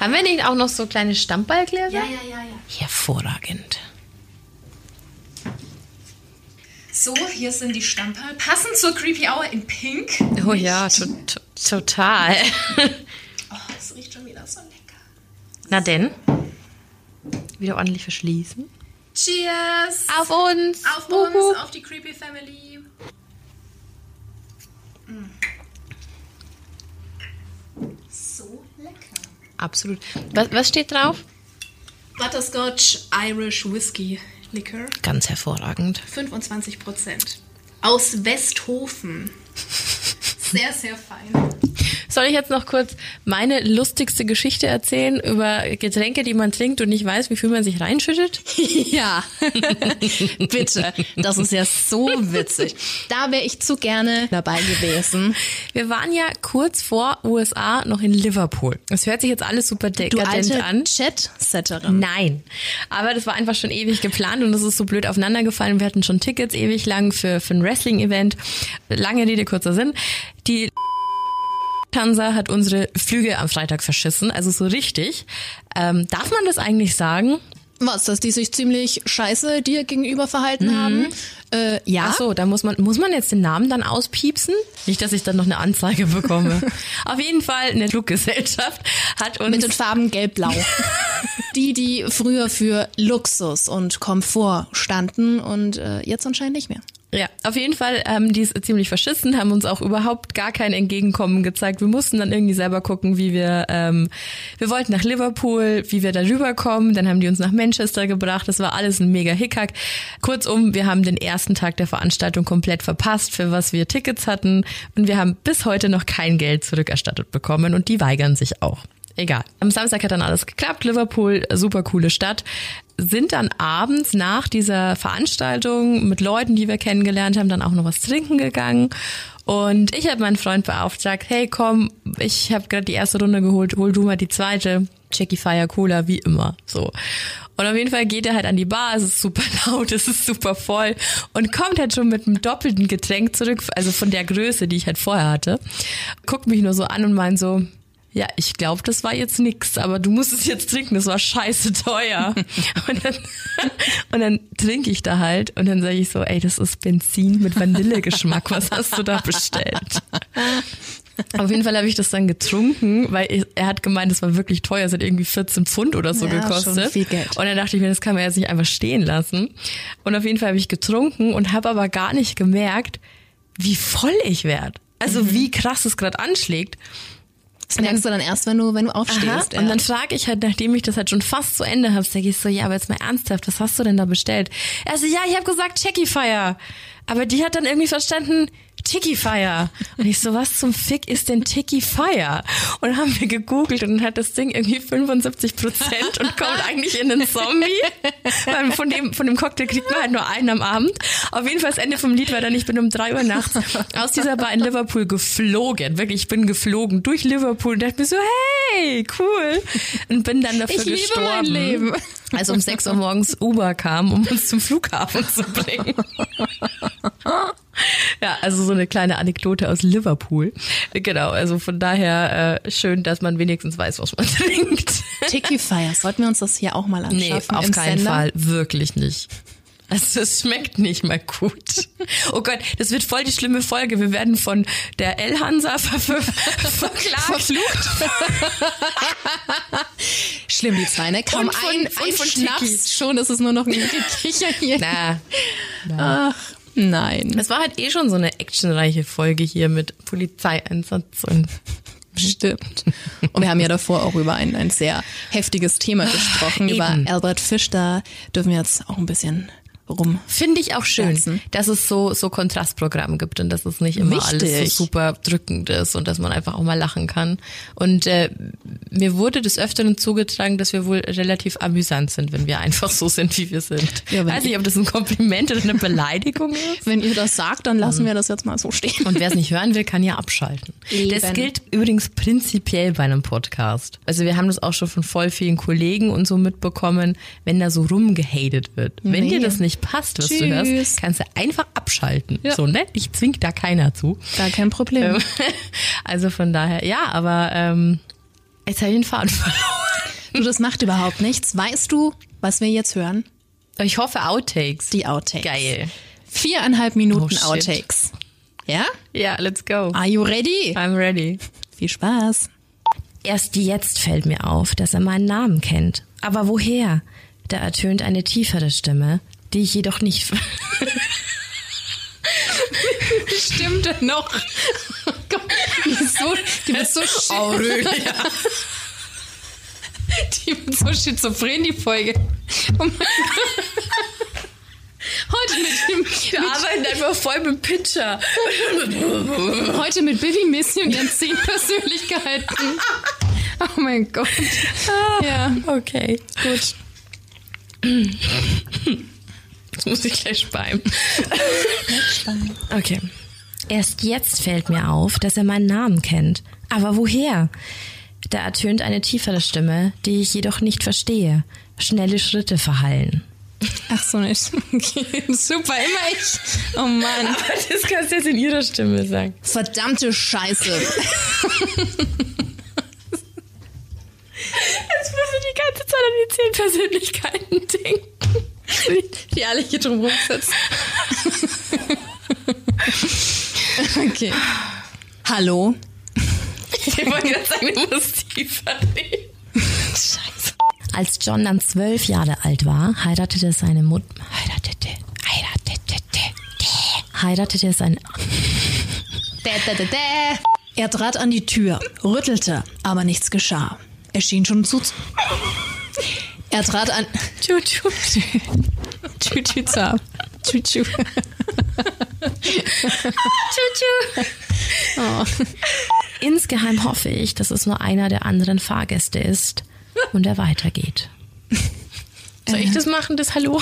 Haben wir nicht auch noch so kleine Stammballgläser? ja, ja, ja. Hervorragend. So, hier sind die Stamperl. Passend zur Creepy Hour in Pink. Oh ja, to to total. Oh, das riecht schon wieder so lecker. Na denn? Wieder ordentlich verschließen. Cheers! Auf uns! Auf uns, auf die Creepy Family. So Absolut. Was, was steht drauf? Butterscotch Irish Whiskey Liquor. Ganz hervorragend. 25 Prozent. Aus Westhofen. Sehr, sehr fein. Soll ich jetzt noch kurz meine lustigste Geschichte erzählen über Getränke, die man trinkt und nicht weiß, wie viel man sich reinschüttet? Ja, bitte. Das ist ja so witzig. Da wäre ich zu gerne dabei gewesen. Wir waren ja kurz vor USA noch in Liverpool. Das hört sich jetzt alles super Du dekadent alte an. Chat-Setterin. Nein. Aber das war einfach schon ewig geplant und es ist so blöd aufeinander gefallen. Wir hatten schon Tickets ewig lang für, für ein Wrestling-Event. Lange Rede, kurzer Sinn. Die Lufthansa hat unsere Flüge am Freitag verschissen, also so richtig. Ähm, darf man das eigentlich sagen? Was, dass die sich ziemlich scheiße dir gegenüber verhalten haben? Äh, ja. Ach so, da muss man, muss man jetzt den Namen dann auspiepsen? Nicht, dass ich dann noch eine Anzeige bekomme. Auf jeden Fall, eine Fluggesellschaft hat uns... Mit den Farben gelb-blau. die, die früher für Luxus und Komfort standen und äh, jetzt anscheinend nicht mehr. Ja, auf jeden Fall haben die es ziemlich verschissen, haben uns auch überhaupt gar kein Entgegenkommen gezeigt. Wir mussten dann irgendwie selber gucken, wie wir, ähm, wir wollten nach Liverpool, wie wir da rüberkommen. Dann haben die uns nach Manchester gebracht. Das war alles ein mega Hickhack. Kurzum, wir haben den ersten Tag der Veranstaltung komplett verpasst, für was wir Tickets hatten. Und wir haben bis heute noch kein Geld zurückerstattet bekommen und die weigern sich auch. Egal. Am Samstag hat dann alles geklappt. Liverpool, super coole Stadt. Sind dann abends nach dieser Veranstaltung mit Leuten, die wir kennengelernt haben, dann auch noch was trinken gegangen. Und ich habe meinen Freund beauftragt, hey komm, ich habe gerade die erste Runde geholt, hol du mal die zweite. Jackie Fire Cola, wie immer. So. Und auf jeden Fall geht er halt an die Bar, es ist super laut, es ist super voll und kommt halt schon mit einem doppelten Getränk zurück, also von der Größe, die ich halt vorher hatte. Guckt mich nur so an und meint so, ja, ich glaube, das war jetzt nix, aber du musst es jetzt trinken, das war scheiße teuer. und dann, und dann trinke ich da halt und dann sage ich so, ey, das ist Benzin mit Vanillegeschmack, was hast du da bestellt? Auf jeden Fall habe ich das dann getrunken, weil ich- er hat gemeint, das war wirklich teuer, es hat irgendwie 14 Pfund oder so Ja, gekostet. schon viel Geld. Und dann dachte ich mir, das kann man jetzt nicht einfach stehen lassen. Und auf jeden Fall habe ich getrunken und habe aber gar nicht gemerkt, wie voll ich werde. Also wie krass es gerade anschlägt. Das merkst du dann erst, wenn du, wenn du aufstehst. Aha. ja. Und dann frage ich halt, nachdem ich das halt schon fast zu Ende habe, sage ich so, ja, aber jetzt mal ernsthaft, was hast du denn da bestellt? Er so, ja, ich habe gesagt Checky-Fire. Aber die hat dann irgendwie verstanden, Tiki Fire. Und ich so, was zum Fick ist denn Tiki Fire? Und haben wir gegoogelt und hat das Ding irgendwie 75 Prozent und kommt eigentlich in einen Zombie. Weil von dem, von dem Cocktail kriegt man halt nur einen am Abend. Auf jeden Fall das Ende vom Lied war dann, ich bin um drei Uhr nachts aus dieser Bar in Liverpool geflogen. Wirklich, ich bin geflogen durch Liverpool und dachte mir so, hey, cool. Und bin dann dafür Ich liebe gestorben. mein Leben. Als um 6 Uhr morgens Uber kam, um uns zum Flughafen zu bringen. Ja, also so eine kleine Anekdote aus Liverpool. Genau, also von daher äh, schön, dass man wenigstens weiß, was man trinkt. Tiki Fire, sollten wir uns das hier auch mal Nee, anschaffen? auf keinen Sender? Fall, wirklich nicht. Also es schmeckt nicht mal gut. Oh Gott, das wird voll die schlimme Folge. Wir werden von der El-Hansa ver ver verklagt. Verflucht. Schlimm, die zwei, ne? Kaum Und von- ein, ein von Schnaps, schon ist es nur noch ein Gekicher hier. Na, Ach, nein. es war halt eh schon so eine actionreiche Folge hier mit Polizeieinsatz und Stimmt. Und wir haben ja davor auch über ein, ein sehr heftiges Thema gesprochen, Eben. über Albert Fisch. Da dürfen wir jetzt auch ein bisschen rum. Finde ich auch schön, Lassen. dass es so, so Kontrastprogramm gibt und dass es nicht immer alles Wichtig. so super drückend ist und dass man einfach auch mal lachen kann. Und äh, mir wurde des Öfteren zugetragen, dass wir wohl relativ amüsant sind, wenn wir einfach so sind, wie wir sind. Ja, Weiß nicht, ob das ein Kompliment oder eine Beleidigung ist. Wenn ihr das sagt, dann lassen wir das jetzt mal so stehen. Und wer es nicht hören will, kann ja abschalten. Eben. Das gilt übrigens prinzipiell bei einem Podcast. Also wir haben das auch schon von voll vielen Kollegen und so mitbekommen, wenn da so rumgehatet wird. Wenn Nee. dir das nicht passt, was du Tschüss. hörst, kannst du einfach abschalten. Ja. So, ne? Dich zwingt da keiner zu. Gar kein Problem. Ähm, Also von daher, ja, aber ähm, jetzt habe ich den Faden verloren. Du, das macht überhaupt nichts. Weißt du, was wir jetzt hören? Ich hoffe Outtakes. Die Outtakes. Geil. Viereinhalb Minuten Oh. Outtakes. Ja? Ja, let's go. Are you ready? I'm ready. Viel Spaß. Erst jetzt fällt mir auf, dass er meinen Namen kennt. Aber woher? Da ertönt eine tiefere Stimme, die ich jedoch nicht. Stimmt noch? Oh Gott, die ist so, die wird so Aurelia. Die wird so schizophren, die Folge. Oh mein Gott. Heute mit dem, Wir arbeiten einfach voll mit Pitcher. heute mit Bibi Missy und ihren zehn Persönlichkeiten. Oh mein Gott. Ja, Okay, gut. Jetzt muss ich gleich speien. Okay. Erst jetzt fällt mir auf, dass er meinen Namen kennt. Aber woher? Da ertönt eine tiefere Stimme, die ich jedoch nicht verstehe. Schnelle Schritte verhallen. Ach so nicht. Okay, super, immer ich. Oh Mann. Das kannst du jetzt in ihrer Stimme sagen. Verdammte Scheiße. Jetzt muss ich die ganze Zeit an die zehn Persönlichkeiten denken. Die alle hier drum rumsitzen. Okay. Hallo. Ich wollte gerade sagen, du musst tiefer. Scheiße. Als John dann zwölf Jahre alt war, heiratete seine Mutter. Heiratete. Heiratete. Heiratete seine. Dä, dä, dä, dä. Er trat an die Tür, rüttelte, aber nichts geschah. Er schien schon zu. Er trat an. Tschu, tschu. Tschü, tschü, zap. Tschü, tschü. Oh. Insgeheim hoffe ich, dass es nur einer der anderen Fahrgäste ist und er weitergeht. Soll ich das machen, das Hallo?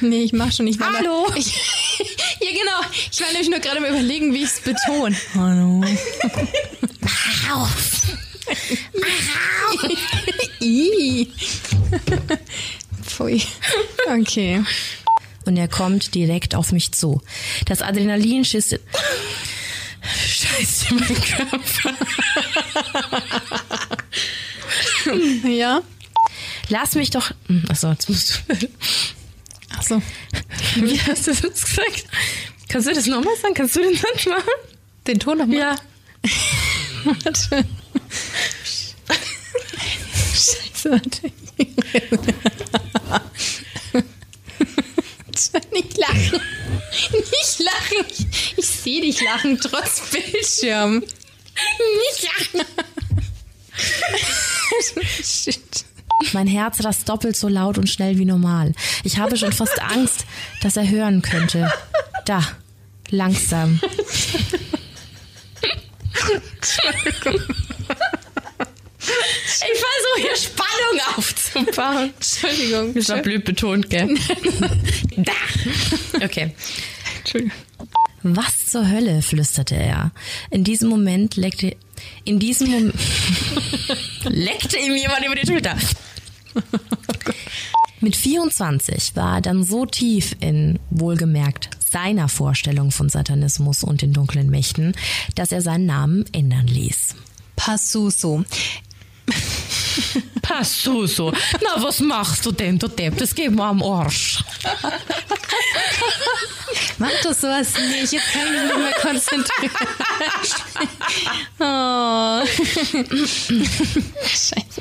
Nee, ich mach schon nicht mehr. Hallo. Ich, ja, genau. Ich war nämlich nur gerade am überlegen, wie ich es betone. Hallo. Auf! Ih. Pfui. Okay. Und er kommt direkt auf mich zu. Das Adrenalin schießt. Scheiße, mein Körper. Ja. Lass mich doch. Achso, jetzt musst du. Ach so. Wie hast du das jetzt gesagt? Kannst du das nochmal sagen? Kannst du den Satz machen? Den Ton nochmal? Ja. Warte. Nicht lachen. Nicht lachen. Ich, ich sehe dich lachen, trotz Bildschirm. Nicht lachen. Shit. Mein Herz rast doppelt so laut und schnell wie normal. Ich habe schon fast Angst, dass er hören könnte. Da, langsam. Entschuldigung. Ich versuche hier Spannung aufzubauen. Entschuldigung. Das war blöd betont, gell? da. Okay. Entschuldigung. Was zur Hölle, flüsterte er. In diesem Moment leckte, in diesem Moment, leckte ihm jemand über die Schulter. Mit 24 war er dann so tief in, wohlgemerkt, seiner Vorstellung von Satanismus und den dunklen Mächten, dass er seinen Namen ändern ließ. Passuso. Passuso. Na, was machst du denn, du Depp? Das geht mir am Arsch. Mach doch sowas nicht. Jetzt kann ich mich nicht mehr konzentrieren. oh. Scheiße.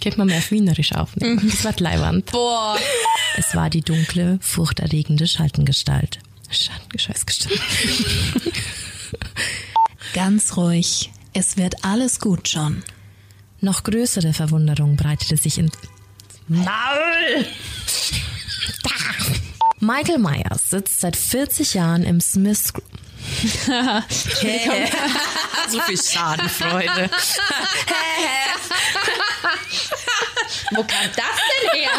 Geht man mehr auf Wienerisch aufnehmen. Das war Leiwand. Boah. Es war die dunkle, furchterregende Schaltengestalt. Schaltengescheißgestalt. Ganz ruhig. Es wird alles gut, John. Noch größere Verwunderung breitete sich in Maul! Da. Michael Myers sitzt seit 40 Jahren im Smiths Group. so viel Schadenfreude. Wo kam das denn her?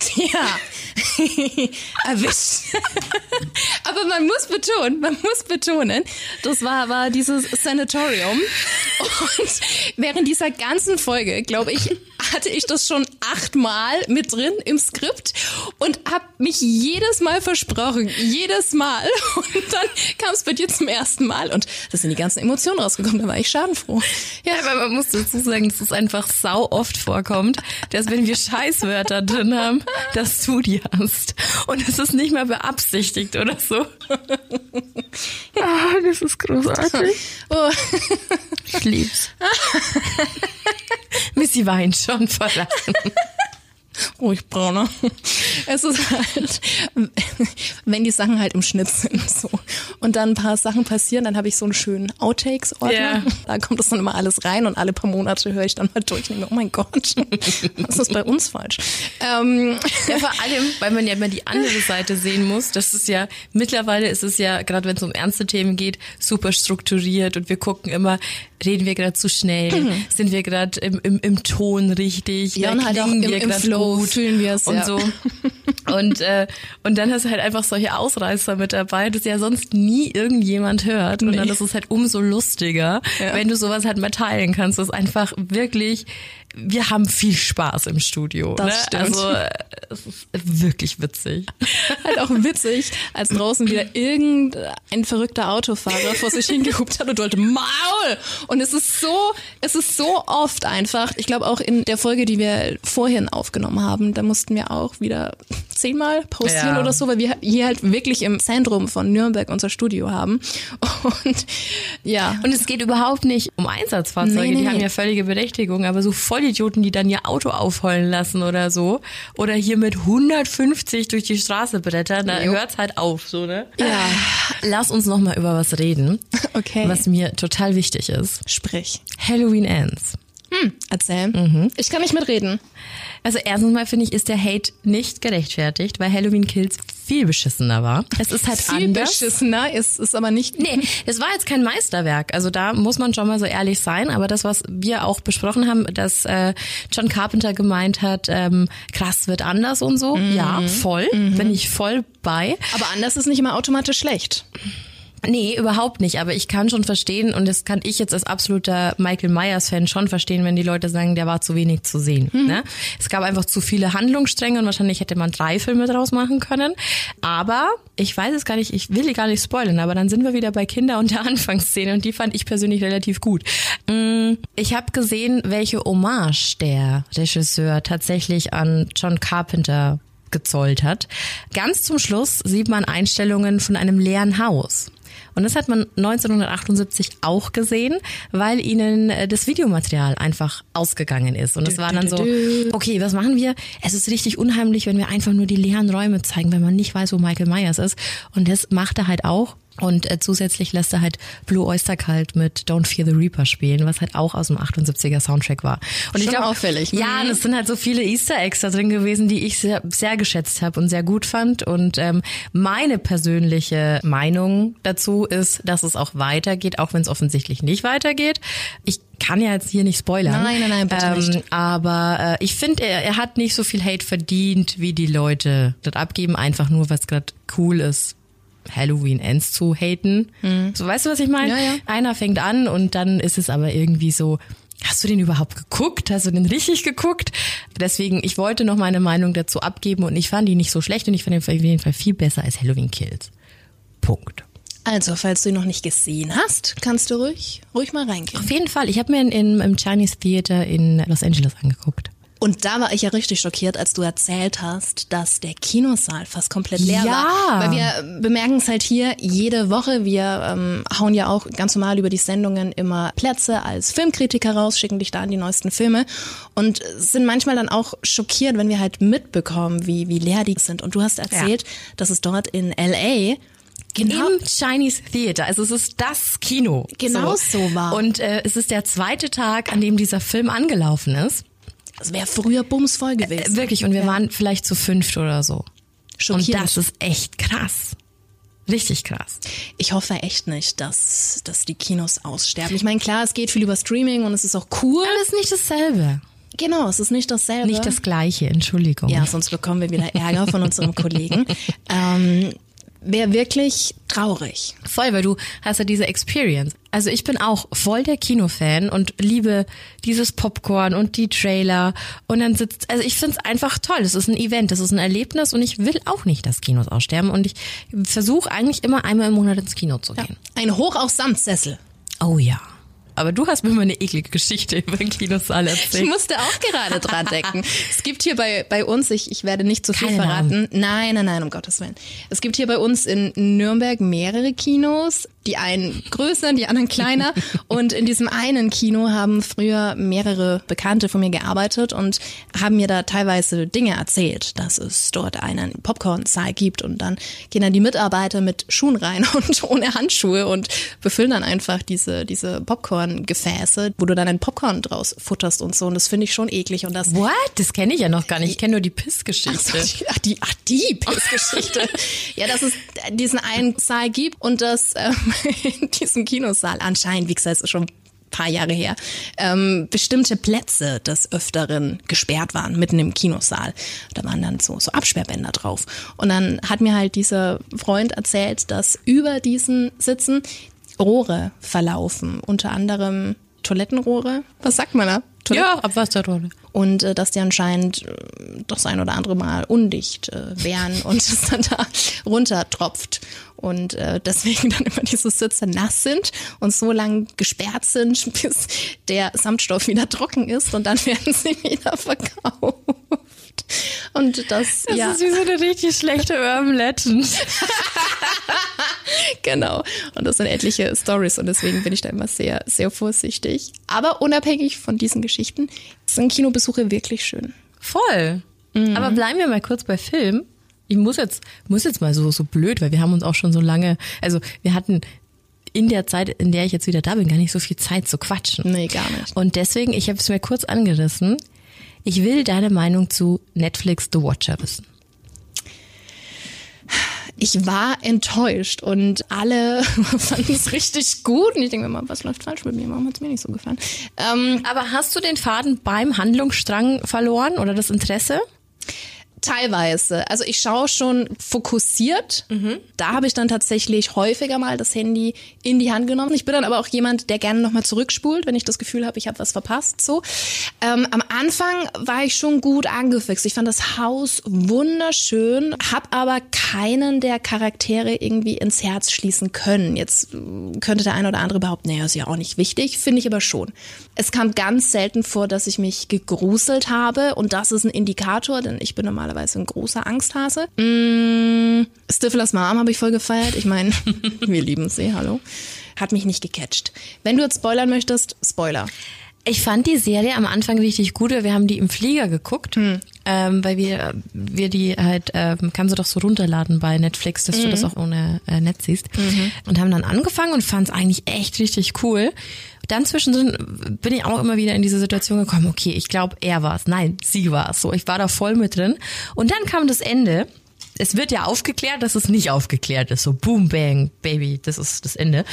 Tja, erwischt. Aber man muss betonen, man muss betonen, das war, war dieses Sanatorium. Und während dieser ganzen Folge, glaube ich, hatte ich das schon achtmal mit drin im Skript und habe mich jedes Mal versprochen, jedes Mal. Und dann kam es bei dir zum ersten Mal und da sind die ganzen Emotionen rausgekommen. Da war ich schadenfroh. Ja, aber man muss dazu sagen, dass es einfach sau oft vorkommt, dass wenn wir Scheißwörter drin haben, dass du die hast. Und es ist nicht mal beabsichtigt oder so. Ah, das ist großartig. Oh. Ich lieb's. Missy weint schon vor Lachen. Ruhig, Brauner. Es ist halt, wenn die Sachen halt im Schnitt sind, so. Und dann ein paar Sachen passieren, dann habe ich so einen schönen Outtakes-Ordner. Ja. Da kommt das dann immer alles rein und alle paar Monate höre ich dann mal durch und denke, oh mein Gott, was ist bei uns falsch? Ähm, Ja, vor allem, weil man ja immer die andere Seite sehen muss. Das ist ja, mittlerweile ist es ja, gerade wenn es um ernste Themen geht, super strukturiert und wir gucken immer, reden wir gerade zu schnell, Mhm. sind wir gerade im, im, im Ton richtig, Ja, und halt auch im- wir im Flow gut fühlen wir es, und ja. so. Und, äh, und dann hast du halt einfach solche Ausreißer mit dabei, das ja sonst nie irgendjemand hört. Und dann Nee. ist es halt umso lustiger, Ja. wenn du sowas halt mal teilen kannst. Das ist einfach wirklich, wir haben viel Spaß im Studio. Das ne? stimmt. Also es ist wirklich witzig. halt auch witzig, als draußen wieder irgendein verrückter Autofahrer vor sich hingehupt hat und wollte Maul. Und es ist so, es ist so oft einfach. Ich glaube auch in der Folge, die wir vorhin aufgenommen haben, da mussten wir auch wieder zehnmal pausieren Ja. oder so, weil wir hier halt wirklich im Zentrum von Nürnberg unser Studio haben. Und ja. Und es geht überhaupt nicht um Einsatzfahrzeuge, Nee, nee, die haben ja völlige Berechtigung, aber so Vollidioten, die dann ihr Auto aufheulen lassen oder so, oder hier mit 150 durch die Straße brettern, da Jo. hört's halt auf, so, ne? Ja. Lass uns noch mal über was reden, Okay. was mir total wichtig ist. Sprich. Halloween Ends. Hm, erzähl. Ich kann nicht mitreden. Also erstens mal finde ich, ist der Hate nicht gerechtfertigt, weil Halloween Kills viel beschissener war. Es ist halt Viel anders. beschissener ist, ist aber nicht. Nee, es war jetzt kein Meisterwerk. Also da muss man schon mal so ehrlich sein. Aber das, was wir auch besprochen haben, dass äh, John Carpenter gemeint hat, ähm, krass wird anders und so. Ja, voll. Bin ich voll bei. Aber anders ist nicht immer automatisch schlecht. Nee, überhaupt nicht. Aber ich kann schon verstehen, und das kann ich jetzt als absoluter Michael Myers-Fan schon verstehen, wenn die Leute sagen, der war zu wenig zu sehen. Ne? Es gab einfach zu viele Handlungsstränge und wahrscheinlich hätte man drei Filme draus machen können. Aber ich weiß es gar nicht, ich will die gar nicht spoilern, aber dann sind wir wieder bei Kinder und der Anfangsszene und die fand ich persönlich relativ gut. Mm, Ich habe gesehen, welche Hommage der Regisseur tatsächlich an John Carpenter gezollt hat. Ganz zum Schluss sieht man Einstellungen von einem leeren Haus. Und das hat man 1978 auch gesehen, weil ihnen äh, das Videomaterial einfach ausgegangen ist. Und es war dann so, okay, was machen wir? Es ist richtig unheimlich, wenn wir einfach nur die leeren Räume zeigen, weil man nicht weiß, wo Michael Myers ist. Und das macht er halt auch. Und äh, zusätzlich lässt er halt Blue Oyster Cult mit Don't Fear the Reaper spielen, was halt auch aus dem 78er Soundtrack war. Und ich Schon glaube auffällig. Ja, und es sind halt so viele Easter Eggs da drin gewesen, die ich sehr, sehr geschätzt habe und sehr gut fand. Und ähm, meine persönliche Meinung dazu ist, dass es auch weitergeht, auch wenn es offensichtlich nicht weitergeht. Ich kann ja jetzt hier nicht spoilern. Nein, nein, nein, bitte ähm, nicht. Aber äh, ich finde, er, er hat nicht so viel Hate verdient, wie die Leute das abgeben, einfach nur, was gerade cool ist. Halloween Ends zu haten. So, weißt du, was ich meine? Ja, ja. Einer fängt an und dann ist es aber irgendwie so, hast du den überhaupt geguckt? Hast du den richtig geguckt? Deswegen, ich wollte noch meine Meinung dazu abgeben und ich fand die nicht so schlecht und ich fand den auf jeden Fall viel besser als Halloween Kills. Punkt. Also, falls du ihn noch nicht gesehen hast, kannst du ruhig, ruhig mal reingehen. Auf jeden Fall. Ich habe mir in, im Chinese Theater in Los Angeles angeguckt. Und da war ich ja richtig schockiert, als du erzählt hast, dass der Kinosaal fast komplett leer Ja. war. Weil wir bemerken es halt hier jede Woche. Wir ähm, hauen ja auch ganz normal über die Sendungen immer Plätze als Filmkritiker raus, schicken dich da an die neuesten Filme und sind manchmal dann auch schockiert, wenn wir halt mitbekommen, wie, wie leer die sind. Und du hast erzählt, dass es dort in L.A. Genau. Im Chinese Theater. Also es ist das Kino. Genau so war. Und äh, es ist der zweite Tag, an dem dieser Film angelaufen ist. Es wäre früher bumsvoll gewesen. Äh, wirklich. Und wir waren vielleicht zu fünft oder so. Und Schockierend. das ist echt krass. Richtig krass. Ich hoffe echt nicht, dass, dass die Kinos aussterben. Ich meine, klar, es geht viel über Streaming und es ist auch cool. Aber es ist nicht dasselbe. Genau, es ist nicht dasselbe. Nicht das Gleiche, Entschuldigung. Ja, sonst bekommen wir wieder Ärger von unserem Kollegen. Ähm, Wäre wirklich traurig. Voll, weil du hast ja diese Experience. Also ich bin auch voll der Kinofan und liebe dieses Popcorn und die Trailer und dann sitzt, also ich find's einfach toll. Es ist ein Event, es ist ein Erlebnis und ich will auch nicht, dass Kinos aussterben und ich versuche eigentlich immer einmal im Monat ins Kino zu gehen. Ein Hoch auf Samtsessel. Oh ja. Aber du hast mir mal eine eklige Geschichte über den Kinosaal Ich erzählt. musste auch gerade dran denken. Es gibt hier bei, bei uns, ich, ich werde nicht zu viel Keine verraten. Nein, nein, nein, um Gottes Willen. Es gibt hier bei uns in Nürnberg mehrere Kinos. Die einen größer, die anderen kleiner. Und in diesem einen Kino haben früher mehrere Bekannte von mir gearbeitet und haben mir da teilweise Dinge erzählt, dass es dort einen Popcorn-Saal gibt. Und dann gehen dann die Mitarbeiter mit Schuhen rein und ohne Handschuhe und befüllen dann einfach diese, diese Popcorn-Gefäße, wo du dann ein Popcorn draus futterst und so. Und das finde ich schon eklig. Und das What? Das kenne ich ja noch gar nicht. Ich kenne nur die Pissgeschichte. Ach, so, ach, die, ach, die Pissgeschichte. ja, dass es diesen einen Saal gibt und dass ähm, in diesem Kinosaal anscheinend, wie gesagt, es ist schon ein paar Jahre her, ähm, bestimmte Plätze des Öfteren gesperrt waren, mitten im Kinosaal. Da waren dann so, so Absperrbänder drauf. Und dann hat mir halt dieser Freund erzählt, dass über diesen Sitzen Rohre verlaufen, unter anderem Toilettenrohre. Was sagt man da? Toiletten- Ja, Abwasserrolle. und äh, dass die anscheinend äh, das ein oder andere Mal undicht äh, wären und es dann da runtertropft und äh, deswegen dann immer diese Sitze nass sind und so lang gesperrt sind, bis der Samtstoff wieder trocken ist und dann werden sie wieder verkauft. Und das, Das ja, ist wie so eine richtig schlechte Urban Legend. genau. Und das sind etliche Stories und deswegen bin ich da immer sehr, sehr vorsichtig. Aber unabhängig von diesen Geschichten sind Kinobesuche wirklich schön. Voll. Aber bleiben wir mal kurz bei Film. Ich muss jetzt, muss jetzt mal so, so blöd, weil wir haben uns auch schon so lange, also wir hatten in der Zeit, in der ich jetzt wieder da bin, gar nicht so viel Zeit zu quatschen. Nee, gar nicht. Und deswegen, ich habe es mir kurz angerissen. Ich will deine Meinung zu Netflix The Watcher wissen. ich war enttäuscht und alle fanden es richtig gut. Und ich denke mir mal, was läuft falsch mit mir? Warum hat es mir nicht so gefallen? Ähm, Aber hast du den Faden beim Handlungsstrang verloren oder das Interesse? Teilweise. Also ich schaue schon fokussiert. Da habe ich dann tatsächlich häufiger mal das Handy in die Hand genommen. Ich bin dann aber auch jemand, der gerne nochmal zurückspult, wenn ich das Gefühl habe, ich habe was verpasst. So. Ähm, am Anfang war ich schon gut angefixt. Ich fand das Haus wunderschön, habe aber keinen der Charaktere irgendwie ins Herz schließen können. Jetzt äh, könnte der eine oder andere behaupten, naja, ist ja auch nicht wichtig, finde ich aber schon. Es kam ganz selten vor, dass ich mich gegruselt habe und das ist ein Indikator, denn ich bin normalerweise normalerweise ein großer Angsthase. Mm, Stiflers Mom habe ich voll gefeiert. Ich meine, wir lieben sie, hallo. Hat mich nicht gecatcht. Wenn du jetzt spoilern möchtest, Spoiler. Ich fand die Serie am Anfang richtig gut, weil wir haben die im Flieger geguckt, Hm. ähm, weil wir, wir die halt, ähm, kannst du doch so runterladen bei Netflix, dass du Mhm. das auch ohne äh, Netz siehst. Mhm. Und haben dann angefangen und fand es eigentlich echt richtig cool. Dann zwischendrin bin ich auch immer wieder in diese Situation gekommen, okay, ich glaube, er war es. Nein, sie war es. So, ich war da voll mit drin. Und dann kam das Ende. Es wird ja aufgeklärt, dass es nicht aufgeklärt ist. So boom, bang, baby, das ist das Ende.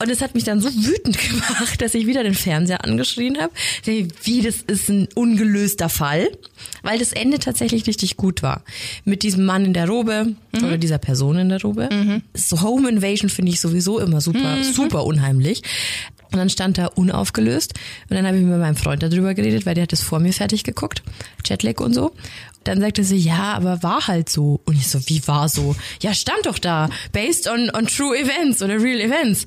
Und es hat mich dann so wütend gemacht, dass ich wieder den Fernseher angeschrien habe. Wie, das ist ein ungelöster Fall. Weil das Ende tatsächlich richtig gut war. Mit diesem Mann in der Robe oder dieser Person in der Robe. So Home Invasion finde ich sowieso immer super, Mhm. super unheimlich. Und dann stand da unaufgelöst. Und dann habe ich mit meinem Freund darüber geredet, weil der hat das vor mir fertig geguckt. Jetlag und so. Dann sagte sie, ja, aber war halt so. Und ich so, wie war so? Ja, stand doch da. Based on, on true events oder real events.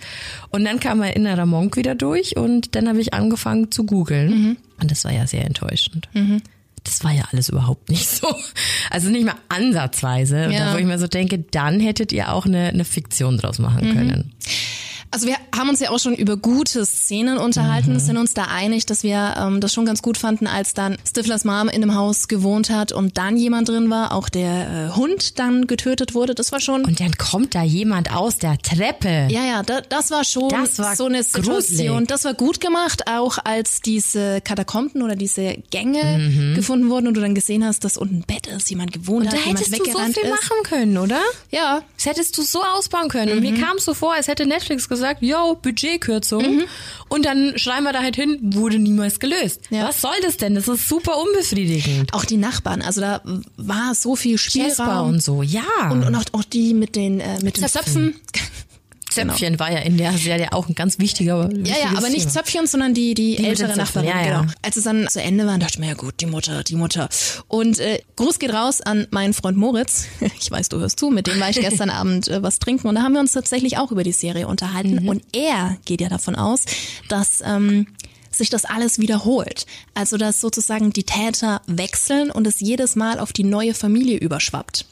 Und dann kam mein innerer Monk wieder durch und dann habe ich angefangen zu googeln. Und das war ja sehr enttäuschend. Das war ja alles überhaupt nicht so. Also nicht mal ansatzweise. Und Ja. Da, wo ich mir so denke, dann hättet ihr auch eine, eine Fiktion draus machen Mhm. können. Also wir haben uns ja auch schon über gute Szenen unterhalten, Mhm. sind uns da einig, dass wir ähm, das schon ganz gut fanden, als dann Stiflers Mom in dem Haus gewohnt hat und dann jemand drin war, auch der äh, Hund dann getötet wurde. Das war schon. Und dann kommt da jemand aus der Treppe. Ja, ja, da, das war schon Das war so eine Situation. gruselig. Das war gut gemacht, auch als diese Katakomben oder diese Gänge Mhm. gefunden wurden und du dann gesehen hast, dass unten ein Bett ist, jemand gewohnt Und da hat, jemand hättest du so weggerannt viel ist. machen können, oder? Ja. Das hättest du so ausbauen können. Und mir Mhm. kam es so vor, als hätte Netflix gesagt, yo, Budgetkürzung. Und dann schreiben wir da halt hin, wurde niemals gelöst. Was soll das denn? Das ist super unbefriedigend. Auch die Nachbarn, also da war so viel Spielraum. Jasper und so, ja. Und, und auch, auch die mit den, äh, mit den Zöpfen. Zöpfchen war ja in der Serie auch ein ganz wichtiger. Ja, ja, aber nicht Zöpfchen, sondern die, die, Die ältere Nachbarin. ja, ja. Genau. Als es dann zu Ende war, dachte ich mir, ja gut, die Mutter, die Mutter. Und äh, Gruß geht raus an meinen Freund Moritz. Ich weiß, du hörst zu, mit dem war ich gestern Abend äh, was trinken und da haben wir uns tatsächlich auch über die Serie unterhalten. Mhm. Und er geht ja davon aus, dass ähm, sich das alles wiederholt. Also dass sozusagen die Täter wechseln und es jedes Mal auf die neue Familie überschwappt.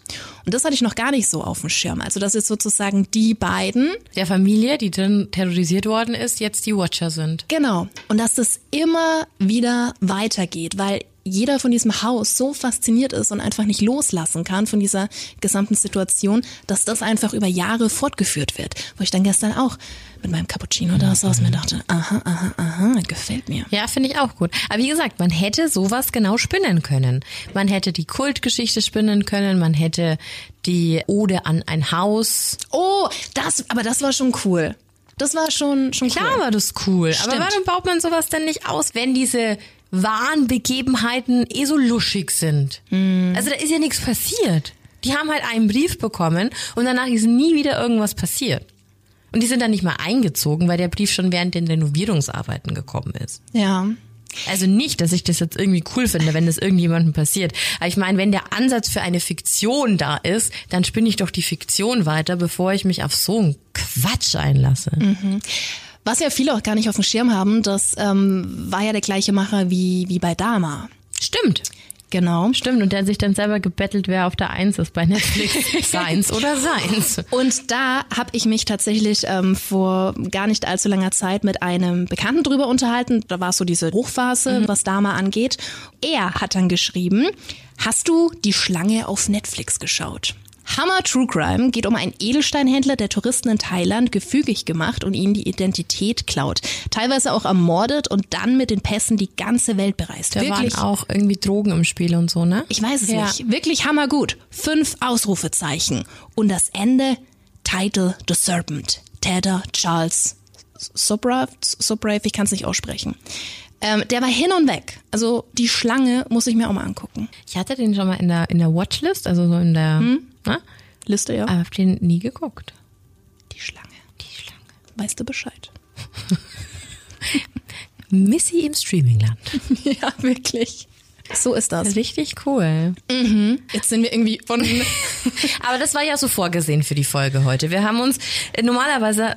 Und das hatte ich noch gar nicht so auf dem Schirm. Also dass jetzt sozusagen die beiden Der Familie, die drin terrorisiert worden ist, jetzt die Watcher sind. Genau. Und dass das immer wieder weitergeht, weil jeder von diesem Haus so fasziniert ist und einfach nicht loslassen kann von dieser gesamten Situation, dass das einfach über Jahre fortgeführt wird. Wo ich dann gestern auch mit meinem Cappuccino da saß und mir dachte, aha, aha, aha, gefällt mir. Ja, finde ich auch gut. Aber wie gesagt, man hätte sowas genau spinnen können. Man hätte die Kultgeschichte spinnen können, man hätte die Ode an ein Haus. Oh, das, aber das war schon cool. Das war schon, schon Klar cool. war das cool. Aber Stimmt. warum baut man sowas denn nicht aus, wenn diese wahren Begebenheiten eh so luschig sind? Hm. Also da ist ja nichts passiert. Die haben halt einen Brief bekommen und danach ist nie wieder irgendwas passiert. Und die sind dann nicht mal eingezogen, weil der Brief schon während den Renovierungsarbeiten gekommen ist. Ja. Also nicht, dass ich das jetzt irgendwie cool finde, wenn das irgendjemandem passiert. Aber ich meine, wenn der Ansatz für eine Fiktion da ist, dann spinne ich doch die Fiktion weiter, bevor ich mich auf so einen Quatsch einlasse. Mhm. Was ja viele auch gar nicht auf dem Schirm haben, das ähm, war ja der gleiche Macher wie, wie bei Dama. Stimmt. Genau. Stimmt, und der hat sich dann selber gebettelt, wer auf der Eins ist bei Netflix. Seins oder seins. Und da habe ich mich tatsächlich ähm, vor gar nicht allzu langer Zeit mit einem Bekannten drüber unterhalten. Da war es so diese Hochphase, was Dama angeht. Er hat dann geschrieben, hast du die Schlange auf Netflix geschaut? Hammer True Crime geht um einen Edelsteinhändler, der Touristen in Thailand gefügig gemacht und ihnen die Identität klaut. Teilweise auch ermordet und dann mit den Pässen die ganze Welt bereist. Da Wirklich waren auch irgendwie Drogen im Spiel und so, ne? ich weiß es Ja. nicht. Wirklich hammergut. Fünf Ausrufezeichen. Und das Ende, Title The Serpent. Täter Charles Sobrave, Sobrave ich kann es nicht aussprechen. Ähm, der war hin und weg. Also die Schlange muss ich mir auch mal angucken. Ich hatte den schon mal in der, in der Watchlist, also so in der ne? Liste, ja. Aber hab den nie geguckt. Die Schlange. Weißt du Bescheid? Missy im Streamingland. ja, wirklich. So ist das. Richtig cool. Mhm. Jetzt sind wir irgendwie von. Aber das war ja so vorgesehen für die Folge heute. Wir haben uns, äh, normalerweise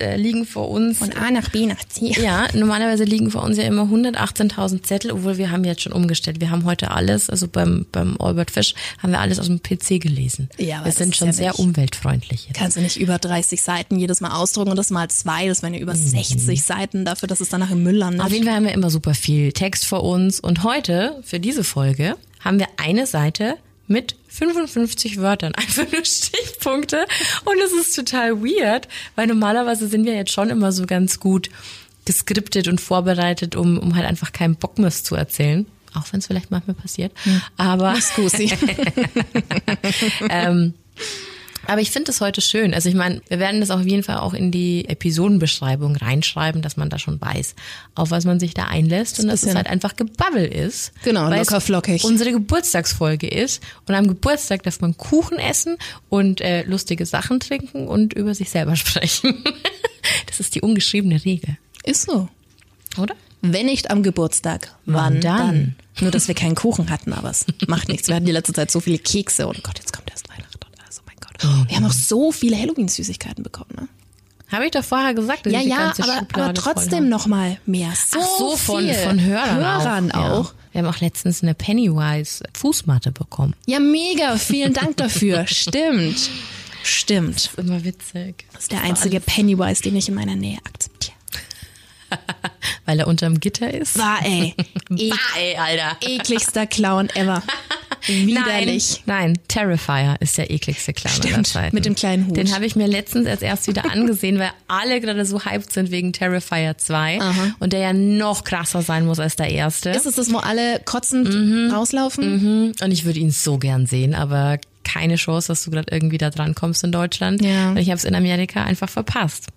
äh, liegen vor uns. Von A nach B nach C. Ja, normalerweise liegen vor uns ja immer 118.000 Zettel, obwohl wir haben jetzt schon umgestellt. Wir haben heute alles, also beim, beim Albert Fish, haben wir alles aus dem PC gelesen. Ja, aber wir das sind ist schon ja sehr nicht- umweltfreundlich. Jetzt. Kannst du nicht über 30 Seiten jedes Mal ausdrucken und das mal zwei, das wären ja über 60 Seiten dafür, dass es danach im Müll landet. Auf jeden Fall haben wir immer super viel Text vor uns und heute, für diese Folge, haben wir eine Seite mit 55 Wörtern, einfach nur Stichpunkte und es ist total weird, weil normalerweise sind wir jetzt schon immer so ganz gut geskriptet und vorbereitet, um, um halt einfach keinen Bockmist zu erzählen. Auch wenn es vielleicht manchmal passiert. Aber, Scusi. ähm, aber ich finde es heute schön. Also ich meine, wir werden das auf jeden Fall auch in die Episodenbeschreibung reinschreiben, dass man da schon weiß, auf was man sich da einlässt und dass es halt einfach Gebabbel ist. Genau, locker flockig. Unsere Geburtstagsfolge ist und am Geburtstag darf man Kuchen essen und äh, lustige Sachen trinken und über sich selber sprechen. das ist die ungeschriebene Regel, Ist so. oder? Wenn nicht am Geburtstag, wann, Wann dann? dann? Nur, dass wir keinen Kuchen hatten, aber es macht nichts. Wir hatten die letzte Zeit so viele Kekse und Gott, jetzt kommt erst Weihnachten und alles. Oh mein Gott. Wir haben auch so viele Halloween-Süßigkeiten bekommen, ne? Habe ich doch vorher gesagt, dass Ja, ich die ja, ganze aber, Schublade aber trotzdem noch mal mehr. So, Ach so, von, viel. von Hörern, Hörern auch. auch. Ja. Wir haben auch letztens eine Pennywise Fußmatte bekommen. Ja, mega. Vielen Dank dafür. Stimmt. Stimmt. Immer witzig. Das ist der einzige Pennywise, den ich in meiner Nähe akzeptiere. Weil er unterm Gitter ist. War ey. Bah, ey, Alter. ekligster Clown ever. Widerlich. Nein, nein, Terrifier ist der ekligste Clown aller Stimmt, Zeiten. mit dem kleinen Hut. Den habe ich mir letztens erst erst wieder angesehen, weil alle gerade so hyped sind wegen Terrifier 2 Aha. und der ja noch krasser sein muss als der erste. Ist es das, wo alle kotzend rauslaufen? Mhm. Und ich würde ihn so gern sehen, aber keine Chance, dass du gerade irgendwie da dran kommst in Deutschland. Ja. Und ich habe es in Amerika einfach verpasst.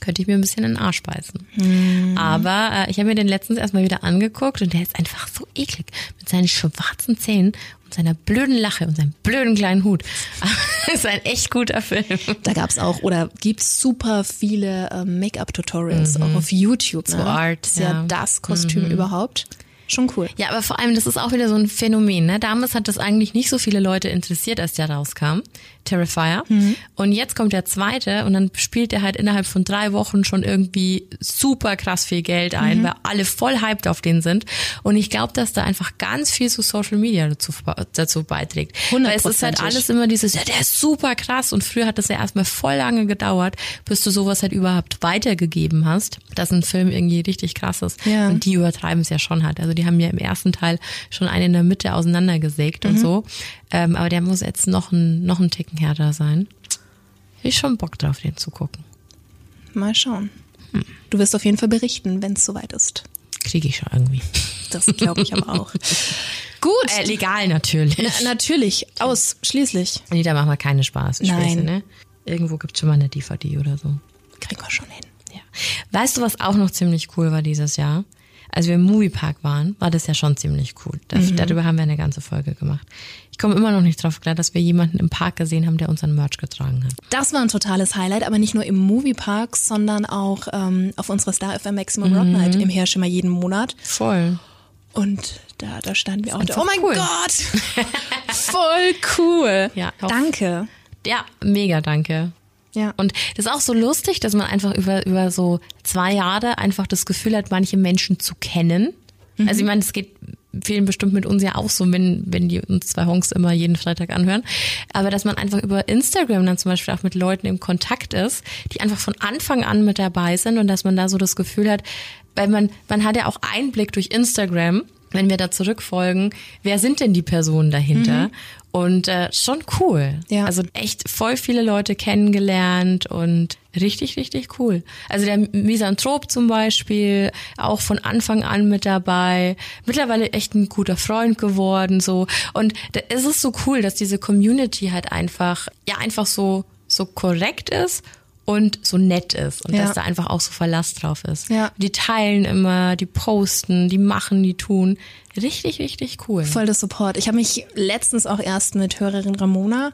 Könnte ich mir ein bisschen in den Arsch beißen. Mhm. Aber äh, ich habe mir den letztens erstmal wieder angeguckt und der ist einfach so eklig. Mit seinen schwarzen Zähnen und seiner blöden Lache und seinem blöden kleinen Hut. ist ein echt guter Film. Da gab's auch oder gibt's super viele ähm, Make-up-Tutorials auch auf YouTube. Ne? Zu Art, ist ja, ja. das Kostüm Mhm. überhaupt. Schon cool. Ja, aber vor allem, das ist auch wieder so ein Phänomen. Ne? Damals hat das eigentlich nicht so viele Leute interessiert, als der rauskam, Terrifier. Und jetzt kommt der zweite und dann spielt er halt innerhalb von drei Wochen schon irgendwie super krass viel Geld ein, weil alle voll hyped auf den sind. Und ich glaube, dass da einfach ganz viel zu Social Media dazu, dazu beiträgt. Weil es ist halt alles immer dieses, ja, der ist super krass. Und früher hat das ja erstmal voll lange gedauert, bis du sowas halt überhaupt weitergegeben hast, dass ein Film irgendwie richtig krass ist. Ja. Und die übertreiben es ja schon halt. Also die haben ja im ersten Teil schon einen in der Mitte auseinandergesägt und so. Ähm, aber der muss jetzt noch ein, noch ein Ticken härter sein. Ich schon Bock drauf, den zu gucken. Mal schauen. Du wirst auf jeden Fall berichten, wenn es soweit ist. Kriege ich schon irgendwie. Das glaube ich aber auch. Gut. Äh, legal natürlich. Na, natürlich, ausschließlich. Nee, da machen wir keine Spaß. Nein. Späße, ne? Irgendwo gibt's schon mal eine DVD oder so. Kriegen wir schon hin. Ja. Weißt du, was auch noch ziemlich cool war dieses Jahr? Als wir im Moviepark waren, war das ja schon ziemlich cool. Da, Mhm. Darüber haben wir eine ganze Folge gemacht. Ich komme immer noch nicht drauf klar, dass wir jemanden im Park gesehen haben, der unseren Merch getragen hat. Das war ein totales Highlight, aber nicht nur im Moviepark, sondern auch ähm, auf unserer Star FM Maximum Rock Mhm. Night im Herschimmer jeden Monat. Voll. Und da, da standen wir auch. Da. Oh mein cool. Gott! Voll cool. Ja. Danke. Ja, mega danke. Ja. Und das ist auch so lustig, dass man einfach über, über so zwei Jahre einfach das Gefühl hat, manche Menschen zu kennen. Mhm. Also ich meine, es geht vielen bestimmt mit uns ja auch so, wenn, wenn die uns zwei Honks immer jeden Freitag anhören. Aber dass man einfach über Instagram dann zum Beispiel auch mit Leuten im Kontakt ist, die einfach von Anfang an mit dabei sind und dass man da so das Gefühl hat, weil man, man hat ja auch Einblick durch Instagram, wenn wir da zurückfolgen, wer sind denn die Personen dahinter? Und äh, schon cool. Ja. Also echt voll viele Leute kennengelernt und richtig, richtig cool. Also der Misanthrop zum Beispiel, auch von Anfang an mit dabei. Mittlerweile echt ein guter Freund geworden, so. Und da ist es so cool, dass diese Community halt einfach, ja, einfach so, so korrekt ist und so nett ist und Ja. dass da einfach auch so Verlass drauf ist. Ja. Die teilen immer, die posten, die machen, die tun. Richtig, richtig cool. Voll der Support. Ich habe mich letztens auch erst mit Hörerin Ramona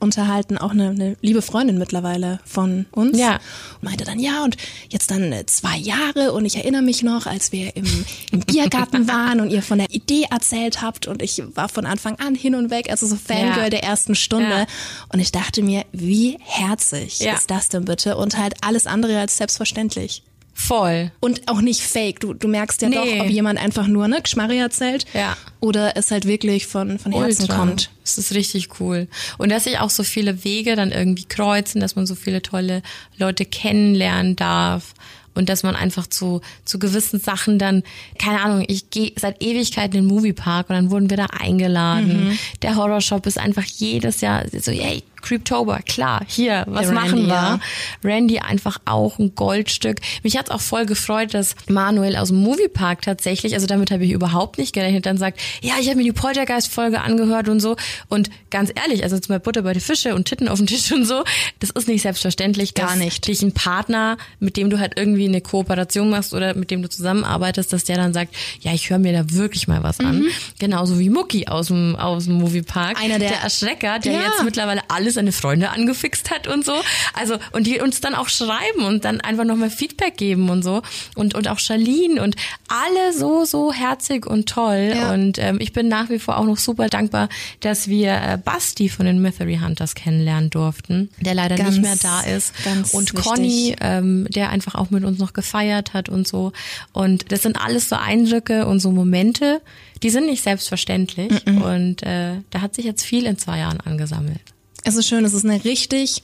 unterhalten, auch eine, eine liebe Freundin mittlerweile von uns. Ja. Und meinte dann, ja, und jetzt dann äh, zwei Jahre und ich erinnere mich noch, als wir im, im Biergarten waren und ihr von der Idee erzählt habt und ich war von Anfang an hin und weg, also so Fangirl Ja. der ersten Stunde. Ja. Und ich dachte mir, wie herzig Ja. ist das denn bitte? Und halt alles andere als selbstverständlich. Voll. Und auch nicht fake. Du, du merkst ja Nee. doch, ob jemand einfach nur ne Geschmarri erzählt Ja. oder es halt wirklich von, von Herzen Ultra. kommt. Das ist richtig cool. Und dass sich auch so viele Wege dann irgendwie kreuzen, dass man so viele tolle Leute kennenlernen darf. Und dass man einfach zu, zu gewissen Sachen dann, keine Ahnung, ich gehe seit Ewigkeiten in den Moviepark und dann wurden wir da eingeladen. Mhm. Der Horrorshop ist einfach jedes Jahr so, yay, Creeptober, klar, hier, was Der machen Randy, wir? ja. Randy einfach auch ein Goldstück. Mich hat's auch voll gefreut, dass Manuel aus dem Moviepark tatsächlich, also damit habe ich überhaupt nicht gerechnet, dann sagt, ja, ich habe mir die Poltergeist-Folge angehört und so. Und ganz ehrlich, also zum Beispiel Butter bei die Fische und Titten auf dem Tisch und so, das ist nicht selbstverständlich, Gar nicht. dich ein Partner, mit dem du halt irgendwie eine Kooperation machst oder mit dem du zusammenarbeitest, dass der dann sagt, ja, ich höre mir da wirklich mal was an. Genauso wie Mucki aus dem, aus dem Moviepark. Mhm. Einer der- der Erschrecker, der Ja. jetzt mittlerweile alle seine Freunde angefixt hat und so. Also, und die uns dann auch schreiben und dann einfach nochmal Feedback geben und so. Und, und auch Charlene und alle so, so herzig und toll. Ja. Und ähm, ich bin nach wie vor auch noch super dankbar, dass wir äh, Basti von den Mystery Hunters kennenlernen durften, der leider Ganz, nicht mehr da ist. und wichtig. Conny, ähm, der einfach auch mit uns noch gefeiert hat und so. Und das sind alles so Eindrücke und so Momente, die sind nicht selbstverständlich. Und äh, da hat sich jetzt viel in zwei Jahren angesammelt. Es ist schön, es ist eine richtig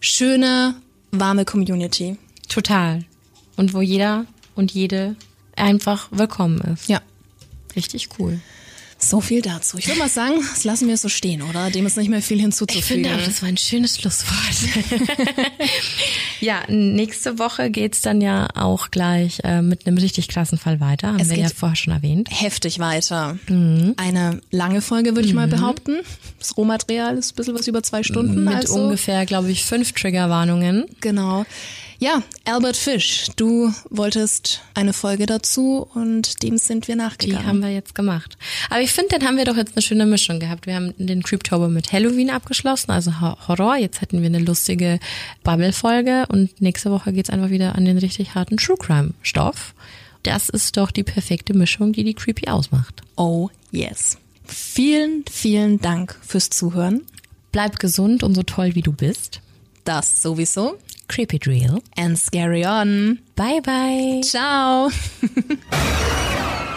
schöne, warme Community. Total. Und wo jeder und jede einfach willkommen ist. Ja. Richtig cool. So viel dazu. Ich würde mal sagen, das lassen wir so stehen, oder? Dem ist nicht mehr viel Ich hinzuzufügen. finde auch, das war ein schönes Schlusswort. ja, nächste Woche geht's dann ja auch gleich äh, mit einem richtig krassen Fall weiter. Haben Es wir ja vorher schon erwähnt. heftig weiter. Mhm. Eine lange Folge, würde ich mal behaupten. Das Rohmaterial ist ein bisschen was über zwei Stunden. Mit also. ungefähr, glaube ich, fünf Triggerwarnungen. Genau. Ja, Albert Fish, du wolltest eine Folge dazu und dem sind wir Die nachgegangen. haben wir jetzt gemacht. Aber ich finde, dann haben wir doch jetzt eine schöne Mischung gehabt. Wir haben den Creeptober mit Halloween abgeschlossen, also Ho- Horror. Jetzt hätten wir eine lustige Bubble-Folge und nächste Woche geht's einfach wieder an den richtig harten True Crime-Stoff. Das ist doch die perfekte Mischung, die die Creepy ausmacht. oh yes. Vielen, vielen Dank fürs Zuhören. Bleib gesund und so toll, wie du bist. Das sowieso. Creepy Drill. And scary on. Bye, bye. Ciao.